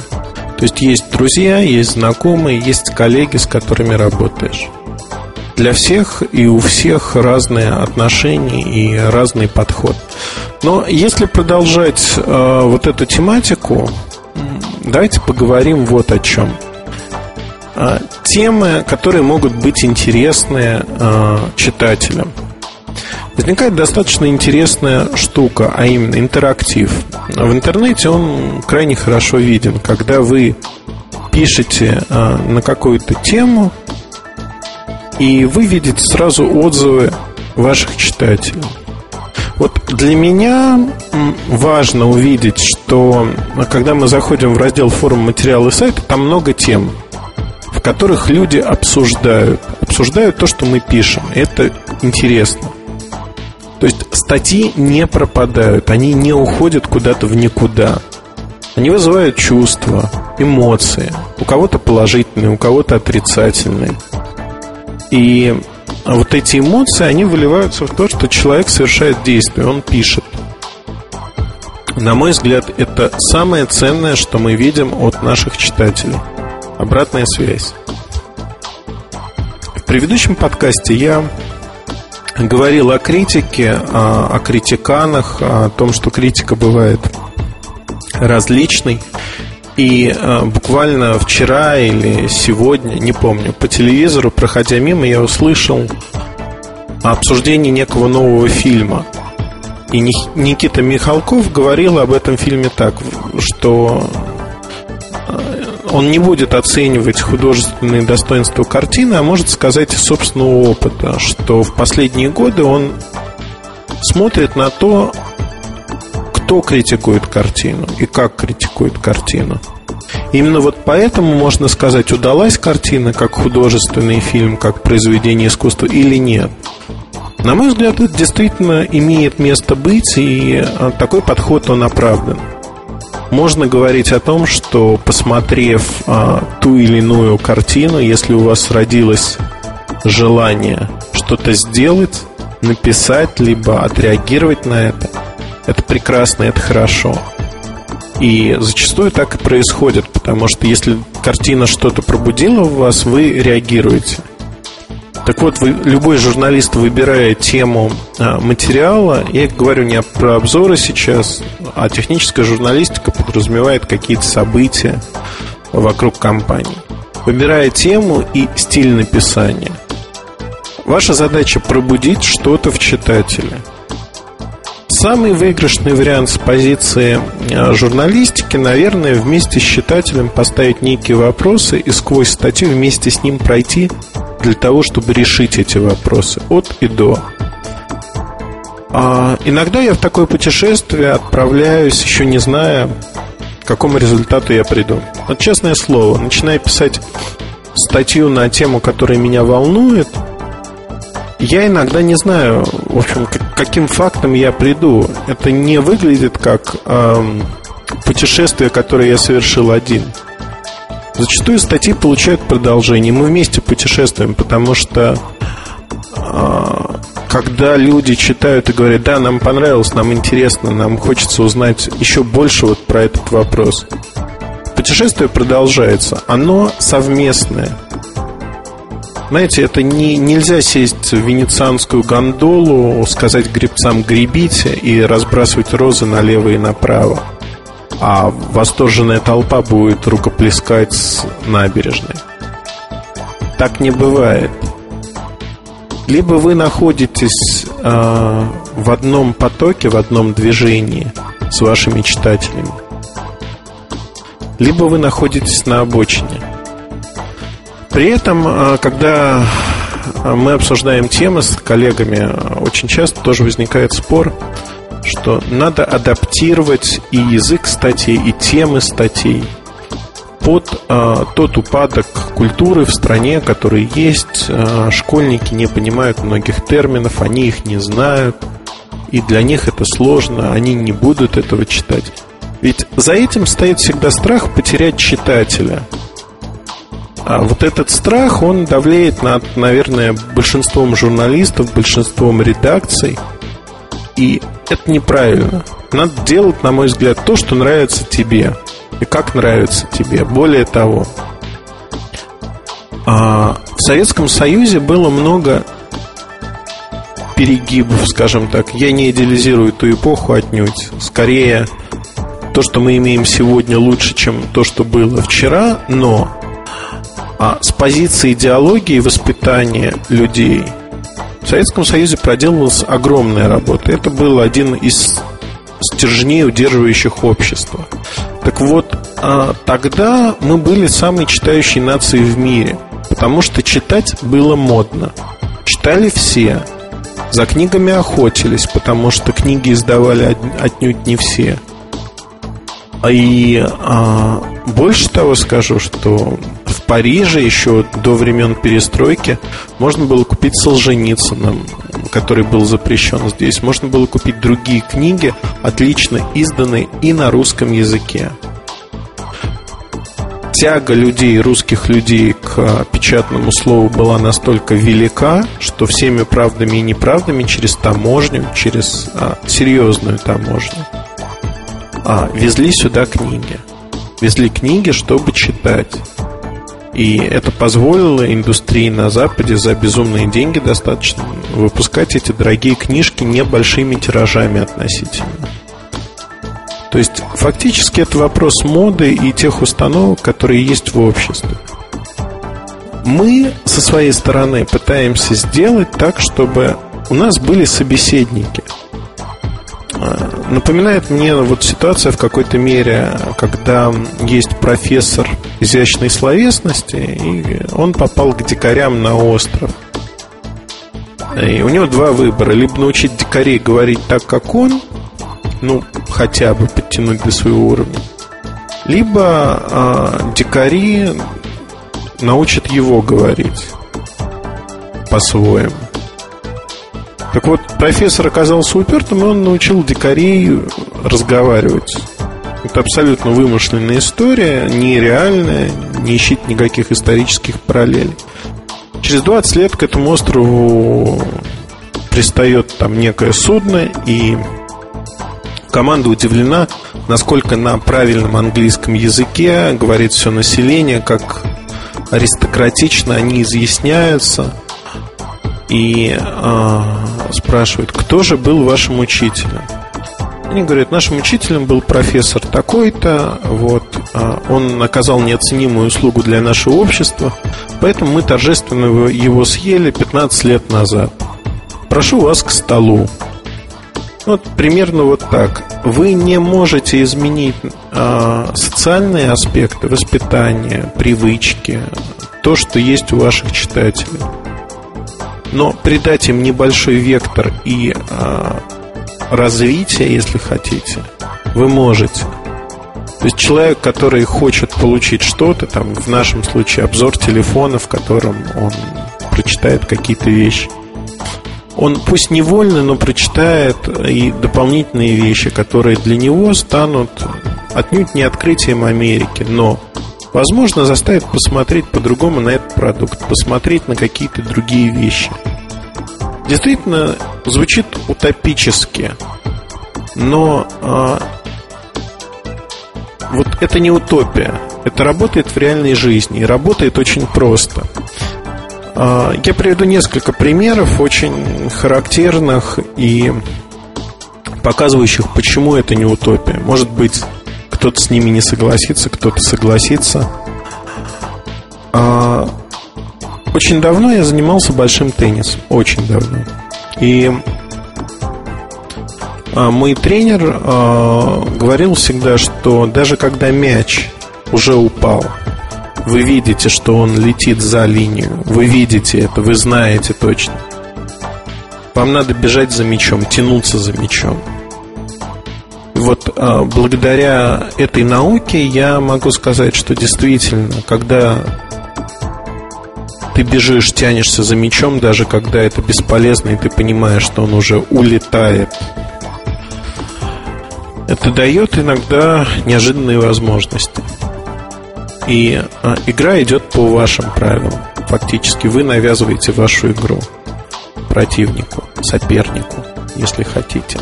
То есть есть друзья, есть знакомые, есть коллеги, с которыми работаешь для всех и у всех разные отношения и разный подход. Но если продолжать э, вот эту тематику, давайте поговорим вот о чем. Э, темы, которые могут быть интересны э, читателям. Возникает достаточно интересная штука, а именно интерактив. В интернете он крайне хорошо виден, когда вы пишете а, на какую-то тему, и вы видите сразу отзывы ваших читателей. Вот для меня важно увидеть, что когда мы заходим в раздел форум материалы сайта, там много тем, в которых люди обсуждают. Обсуждают то, что мы пишем. Это интересно. То есть статьи не пропадают, они не уходят куда-то в никуда. Они вызывают чувства, эмоции. У кого-то положительные, у кого-то отрицательные. И вот эти эмоции, они выливаются в то, что человек совершает действие, он пишет. На мой взгляд, это самое ценное, что мы видим от наших читателей. Обратная связь. В предыдущем подкасте я говорил о критике, о, критиканах, о том, что критика бывает различной. И э, буквально вчера или сегодня, не помню, по телевизору, проходя мимо, я услышал обсуждение некого нового фильма. И Никита Михалков говорил об этом фильме так, что он не будет оценивать художественные достоинства картины, а может сказать из собственного опыта, что в последние годы он смотрит на то, кто критикует картину и как критикует картину. Именно вот поэтому можно сказать, удалась картина как художественный фильм, как произведение искусства или нет. На мой взгляд, это действительно имеет место быть, и а, такой подход, он оправдан. Можно говорить о том, что посмотрев а, ту или иную картину, если у вас родилось желание что-то сделать, написать, либо отреагировать на это – это прекрасно, это хорошо. И зачастую так и происходит, потому что если картина что-то пробудила в вас, вы реагируете. Так вот, вы, любой журналист, выбирая тему а, материала, я говорю не про обзоры сейчас, а техническая журналистика подразумевает какие-то события вокруг компании. Выбирая тему и стиль написания, ваша задача пробудить что-то в читателе – Самый выигрышный вариант с позиции э, журналистики, наверное, вместе с читателем поставить некие вопросы и сквозь статью вместе с ним пройти для того, чтобы решить эти вопросы от и до. А иногда я в такое путешествие отправляюсь, еще не зная, к какому результату я приду. Вот честное слово, начиная писать статью на тему, которая меня волнует – я иногда не знаю, в общем, к каким фактам я приду. Это не выглядит как эм, путешествие, которое я совершил один. Зачастую статьи получают продолжение. Мы вместе путешествуем, потому что э, когда люди читают и говорят, да, нам понравилось, нам интересно, нам хочется узнать еще больше вот про этот вопрос. Путешествие продолжается. Оно совместное. Знаете, это не, нельзя сесть в венецианскую гондолу, сказать гребцам «гребите» и разбрасывать розы налево и направо. А восторженная толпа будет рукоплескать с набережной. Так не бывает. Либо вы находитесь э, в одном потоке, в одном движении с вашими читателями, либо вы находитесь на обочине – при этом, а, когда мы обсуждаем темы с коллегами, очень часто тоже возникает спор, что надо адаптировать и язык статей, и темы статей под а, тот упадок культуры в стране, который есть. А, школьники не понимают многих терминов, они их не знают, и для них это сложно, они не будут этого читать. Ведь за этим стоит всегда страх потерять читателя – а вот этот страх, он давлеет над, наверное, большинством журналистов, большинством редакций. И это неправильно. Надо делать, на мой взгляд, то, что нравится тебе. И как нравится тебе. Более того, а, в Советском Союзе было много перегибов, скажем так. Я не идеализирую ту эпоху отнюдь. Скорее, то, что мы имеем сегодня, лучше, чем то, что было вчера, но а с позиции идеологии воспитания людей в Советском Союзе проделывалась огромная работа. Это был один из стержней, удерживающих общество. Так вот, а, тогда мы были самой читающей нацией в мире, потому что читать было модно. Читали все. За книгами охотились, потому что книги издавали отнюдь не все. И а, больше того скажу, что в Париже еще до времен перестройки можно было купить Солженицына, который был запрещен здесь. Можно было купить другие книги, отлично изданные и на русском языке. Тяга людей, русских людей к печатному слову была настолько велика, что всеми правдами и неправдами через таможню, через а, серьезную таможню, а, везли сюда книги. Везли книги, чтобы читать. И это позволило индустрии на Западе за безумные деньги достаточно выпускать эти дорогие книжки небольшими тиражами относительно. То есть фактически это вопрос моды и тех установок, которые есть в обществе. Мы со своей стороны пытаемся сделать так, чтобы у нас были собеседники – Напоминает мне вот ситуация в какой-то мере, когда есть профессор изящной словесности, и он попал к дикарям на остров. И у него два выбора. Либо научить дикарей говорить так, как он, ну, хотя бы подтянуть до своего уровня. Либо а, дикари научат его говорить по-своему. Так вот, профессор оказался упертым, и он научил дикарей разговаривать. Это абсолютно вымышленная история, нереальная, не ищет никаких исторических параллелей. Через 20 лет к этому острову пристает там некое судно, и команда удивлена, насколько на правильном английском языке говорит все население, как аристократично они изъясняются – и э, спрашивают, кто же был вашим учителем? Они говорят, нашим учителем был профессор такой-то, вот, э, он оказал неоценимую услугу для нашего общества, поэтому мы торжественно его съели 15 лет назад. Прошу вас к столу. Вот примерно вот так. Вы не можете изменить э, социальные аспекты воспитания, привычки, то, что есть у ваших читателей но придать им небольшой вектор и э, развитие, если хотите, вы можете. То есть человек, который хочет получить что-то, там в нашем случае обзор телефона, в котором он прочитает какие-то вещи, он пусть невольно, но прочитает и дополнительные вещи, которые для него станут отнюдь не открытием Америки, но возможно, заставит посмотреть по-другому на этот продукт, посмотреть на какие-то другие вещи. Действительно, звучит утопически, но а, вот это не утопия. Это работает в реальной жизни и работает очень просто. А, я приведу несколько примеров, очень характерных и показывающих, почему это не утопия. Может быть, кто-то с ними не согласится, кто-то согласится. А, очень давно я занимался большим теннисом. Очень давно. И а, мой тренер а, говорил всегда, что даже когда мяч уже упал, вы видите, что он летит за линию, вы видите это, вы знаете точно. Вам надо бежать за мячом, тянуться за мячом вот а, благодаря этой науке я могу сказать, что действительно, когда ты бежишь, тянешься за мячом, даже когда это бесполезно, и ты понимаешь, что он уже улетает, это дает иногда неожиданные возможности. И а, игра идет по вашим правилам. Фактически вы навязываете вашу игру противнику, сопернику, если хотите.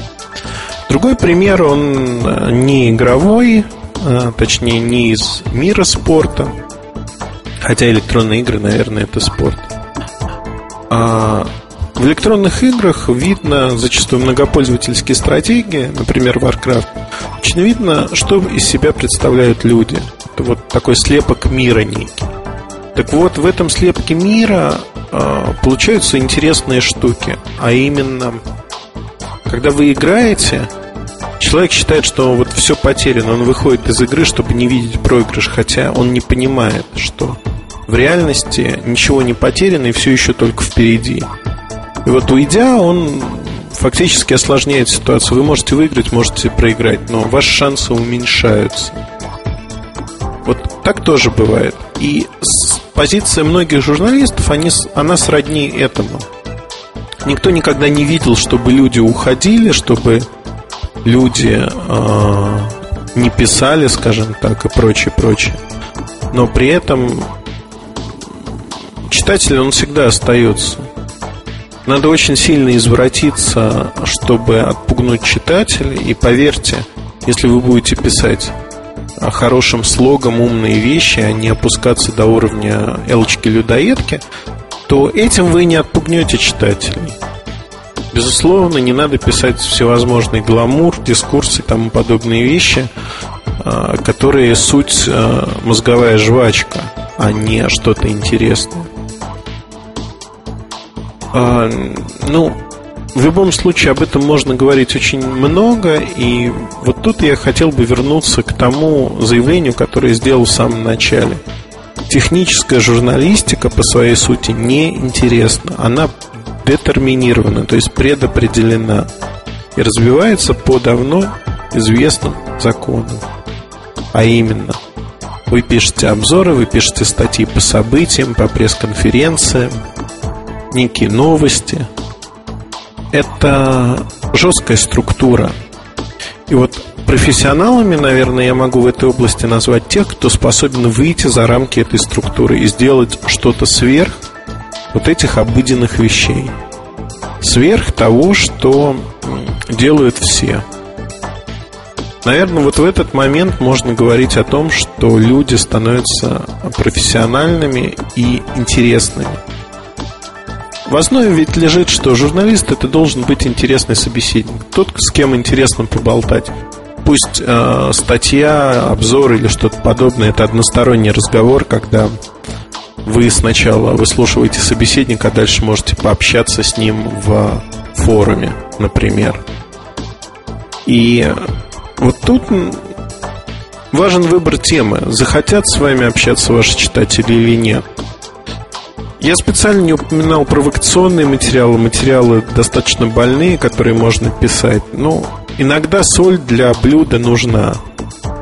Другой пример, он э, не игровой, а, точнее не из мира спорта, хотя электронные игры, наверное, это спорт. А в электронных играх видно зачастую многопользовательские стратегии, например, Warcraft. Очень видно, что из себя представляют люди. Это вот такой слепок мира некий. Так вот, в этом слепке мира э, получаются интересные штуки, а именно, когда вы играете, человек считает, что вот все потеряно. Он выходит из игры, чтобы не видеть проигрыш, хотя он не понимает, что в реальности ничего не потеряно и все еще только впереди. И вот уйдя, он фактически осложняет ситуацию. Вы можете выиграть, можете проиграть, но ваши шансы уменьшаются. Вот так тоже бывает. И позиция многих журналистов, они, она сродни этому. Никто никогда не видел, чтобы люди уходили, чтобы люди э, не писали, скажем так, и прочее, прочее. Но при этом читатель, он всегда остается. Надо очень сильно извратиться, чтобы отпугнуть читателя. И поверьте, если вы будете писать хорошим слогом умные вещи, а не опускаться до уровня элочки-людоедки, то этим вы не отпугнете читателей. Безусловно, не надо писать всевозможный гламур, дискурсы и тому подобные вещи, а, которые суть а, мозговая жвачка, а не что-то интересное. А, ну, в любом случае об этом можно говорить очень много, и вот тут я хотел бы вернуться к тому заявлению, которое сделал в самом начале. Техническая журналистика по своей сути не интересна. Она детерминирована, то есть предопределена и развивается по давно известным законам. А именно, вы пишете обзоры, вы пишете статьи по событиям, по пресс-конференциям, некие новости. Это жесткая структура. И вот профессионалами, наверное, я могу в этой области назвать тех, кто способен выйти за рамки этой структуры и сделать что-то сверх вот этих обыденных вещей. Сверх того, что делают все. Наверное, вот в этот момент можно говорить о том, что люди становятся профессиональными и интересными. В основе ведь лежит, что журналист это должен быть интересный собеседник. Тот, с кем интересно поболтать. Пусть э, статья, обзор или что-то подобное это односторонний разговор, когда вы сначала выслушиваете собеседника, а дальше можете пообщаться с ним в форуме, например. И вот тут важен выбор темы. Захотят с вами общаться ваши читатели или нет. Я специально не упоминал провокационные материалы, материалы достаточно больные, которые можно писать. Но иногда соль для блюда нужна.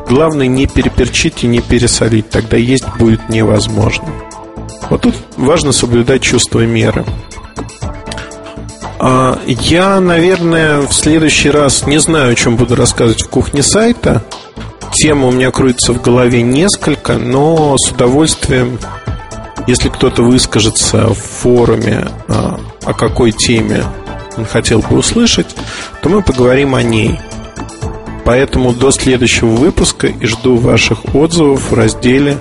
Главное не переперчить и не пересолить, тогда есть будет невозможно. Вот тут важно соблюдать чувство меры. А, я, наверное, в следующий раз не знаю, о чем буду рассказывать в кухне сайта. Тема у меня крутится в голове несколько, но с удовольствием если кто-то выскажется в форуме а, о какой теме он хотел бы услышать, то мы поговорим о ней. Поэтому до следующего выпуска и жду ваших отзывов в разделе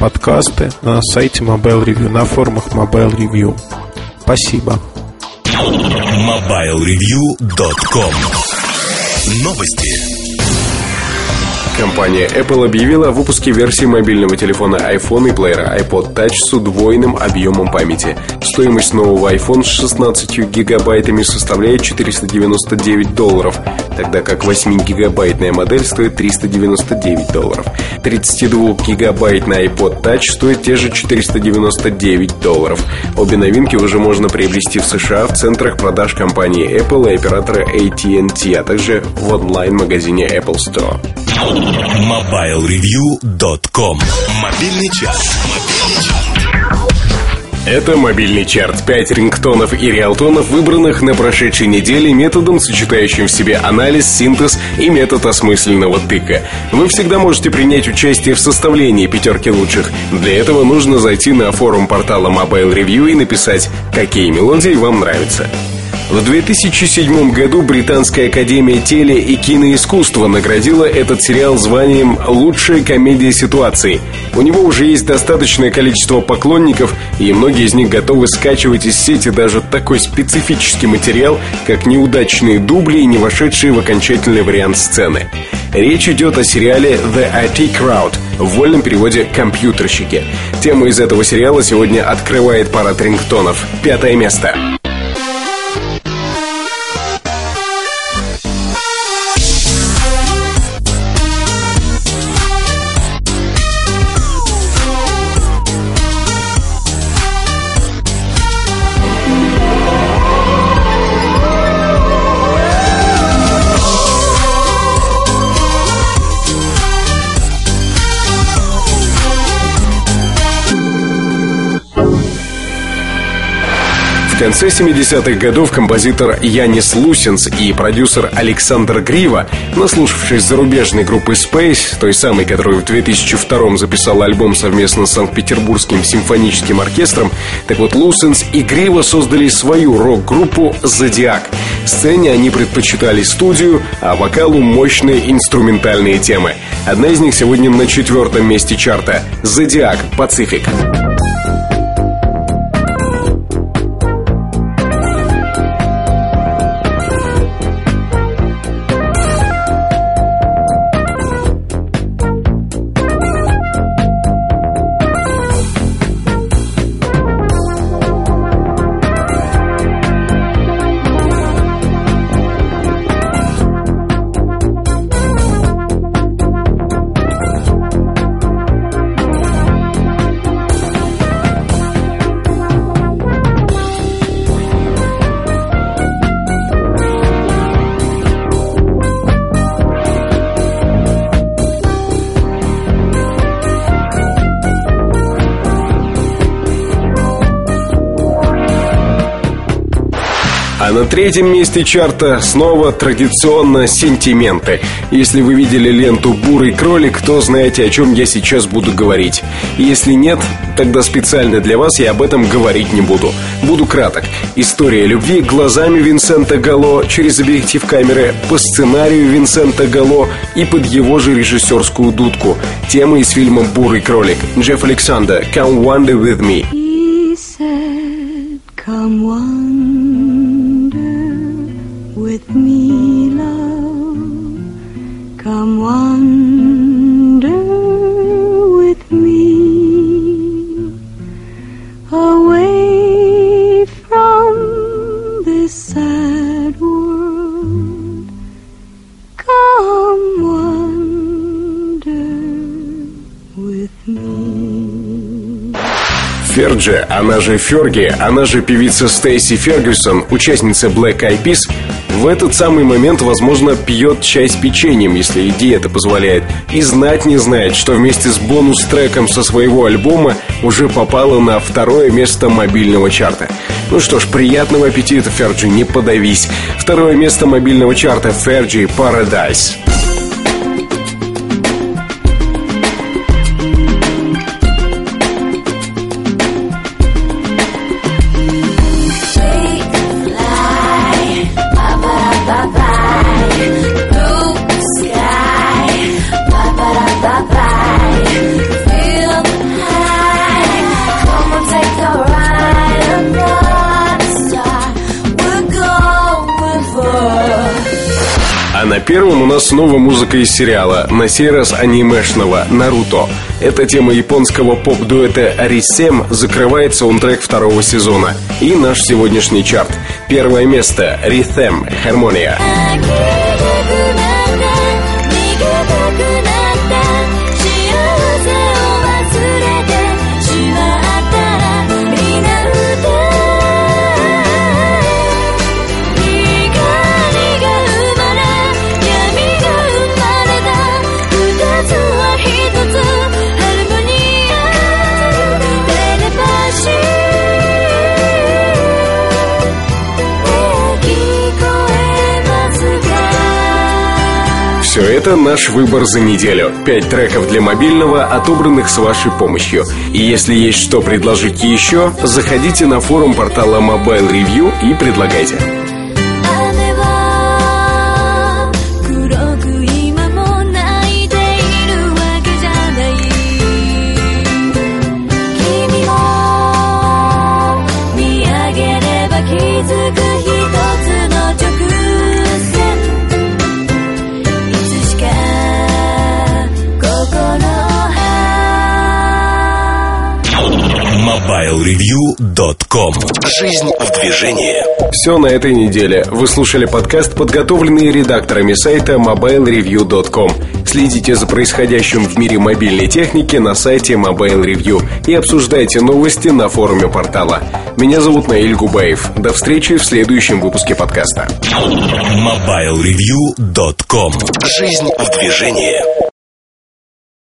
подкасты на сайте Mobile Review, на форумах Mobile Review. Спасибо. MobileReview.com Новости. Компания Apple объявила о выпуске версии мобильного телефона iPhone и плеера iPod Touch с удвоенным объемом памяти. Стоимость нового iPhone с 16 гигабайтами составляет 499 долларов, тогда как 8-гигабайтная модель стоит 399 долларов. 32-гигабайтный iPod Touch стоит те же 499 долларов. Обе новинки уже можно приобрести в США в центрах продаж компании Apple и оператора AT&T, а также в онлайн-магазине Apple Store. MobileReview.com Мобильный час. Это мобильный чарт. Пять рингтонов и реалтонов, выбранных на прошедшей неделе методом, сочетающим в себе анализ, синтез и метод осмысленного тыка. Вы всегда можете принять участие в составлении пятерки лучших. Для этого нужно зайти на форум портала Mobile Review и написать, какие мелодии вам нравятся. В 2007 году Британская академия теле- и киноискусства наградила этот сериал званием «Лучшая комедия ситуации». У него уже есть достаточное количество поклонников, и многие из них готовы скачивать из сети даже такой специфический материал, как неудачные дубли и не вошедшие в окончательный вариант сцены. Речь идет о сериале The IT Crowd, в вольном переводе «компьютерщики». Тему из этого сериала сегодня открывает парад рингтонов. Пятое место. Конце 70-х годов композитор Янис Лусинс и продюсер Александр Грива, наслушавшись зарубежной группы Space, той самой, которую в 2002 записал альбом совместно с Санкт-Петербургским симфоническим оркестром, так вот Лусинс и Грива создали свою рок-группу «Зодиак». Сцене они предпочитали студию, а вокалу мощные инструментальные темы. Одна из них сегодня на четвертом месте чарта «Зодиак Пацифик». А третьем месте чарта снова традиционно сентименты. Если вы видели ленту «Бурый кролик», то знаете, о чем я сейчас буду говорить. Если нет, тогда специально для вас я об этом говорить не буду. Буду краток. История любви глазами Винсента Гало через объектив камеры по сценарию Винсента Гало и под его же режиссерскую дудку. Тема из фильма «Бурый кролик». Джефф Александр «Come Wander With Me». With me, love. Come wander with me away from this sad world. Come wander with me. Ферджи, она же Ферги, она же певица Стейси Фергюсон, участница Black Eyed Peas, в этот самый момент, возможно, пьет чай с печеньем, если идея это позволяет, и знать не знает, что вместе с бонус-треком со своего альбома уже попала на второе место мобильного чарта. Ну что ж, приятного аппетита, Ферджи, не подавись. Второе место мобильного чарта Ферджи Paradise. На первом у нас снова музыка из сериала, на сей раз анимешного «Наруто». Эта тема японского поп-дуэта «Арисем» закрывает саундтрек второго сезона. И наш сегодняшний чарт. Первое место «Ритем. Хармония». Все это наш выбор за неделю. Пять треков для мобильного, отобранных с вашей помощью. И если есть что предложить еще, заходите на форум портала Mobile Review и предлагайте. MobileReview.com Жизнь в движении Все на этой неделе. Вы слушали подкаст, подготовленный редакторами сайта mobilereview.com. Следите за происходящим в мире мобильной техники на сайте Mobile Review и обсуждайте новости на форуме портала. Меня зовут Наиль Губаев. До встречи в следующем выпуске подкаста. MobileReview.com Жизнь в движении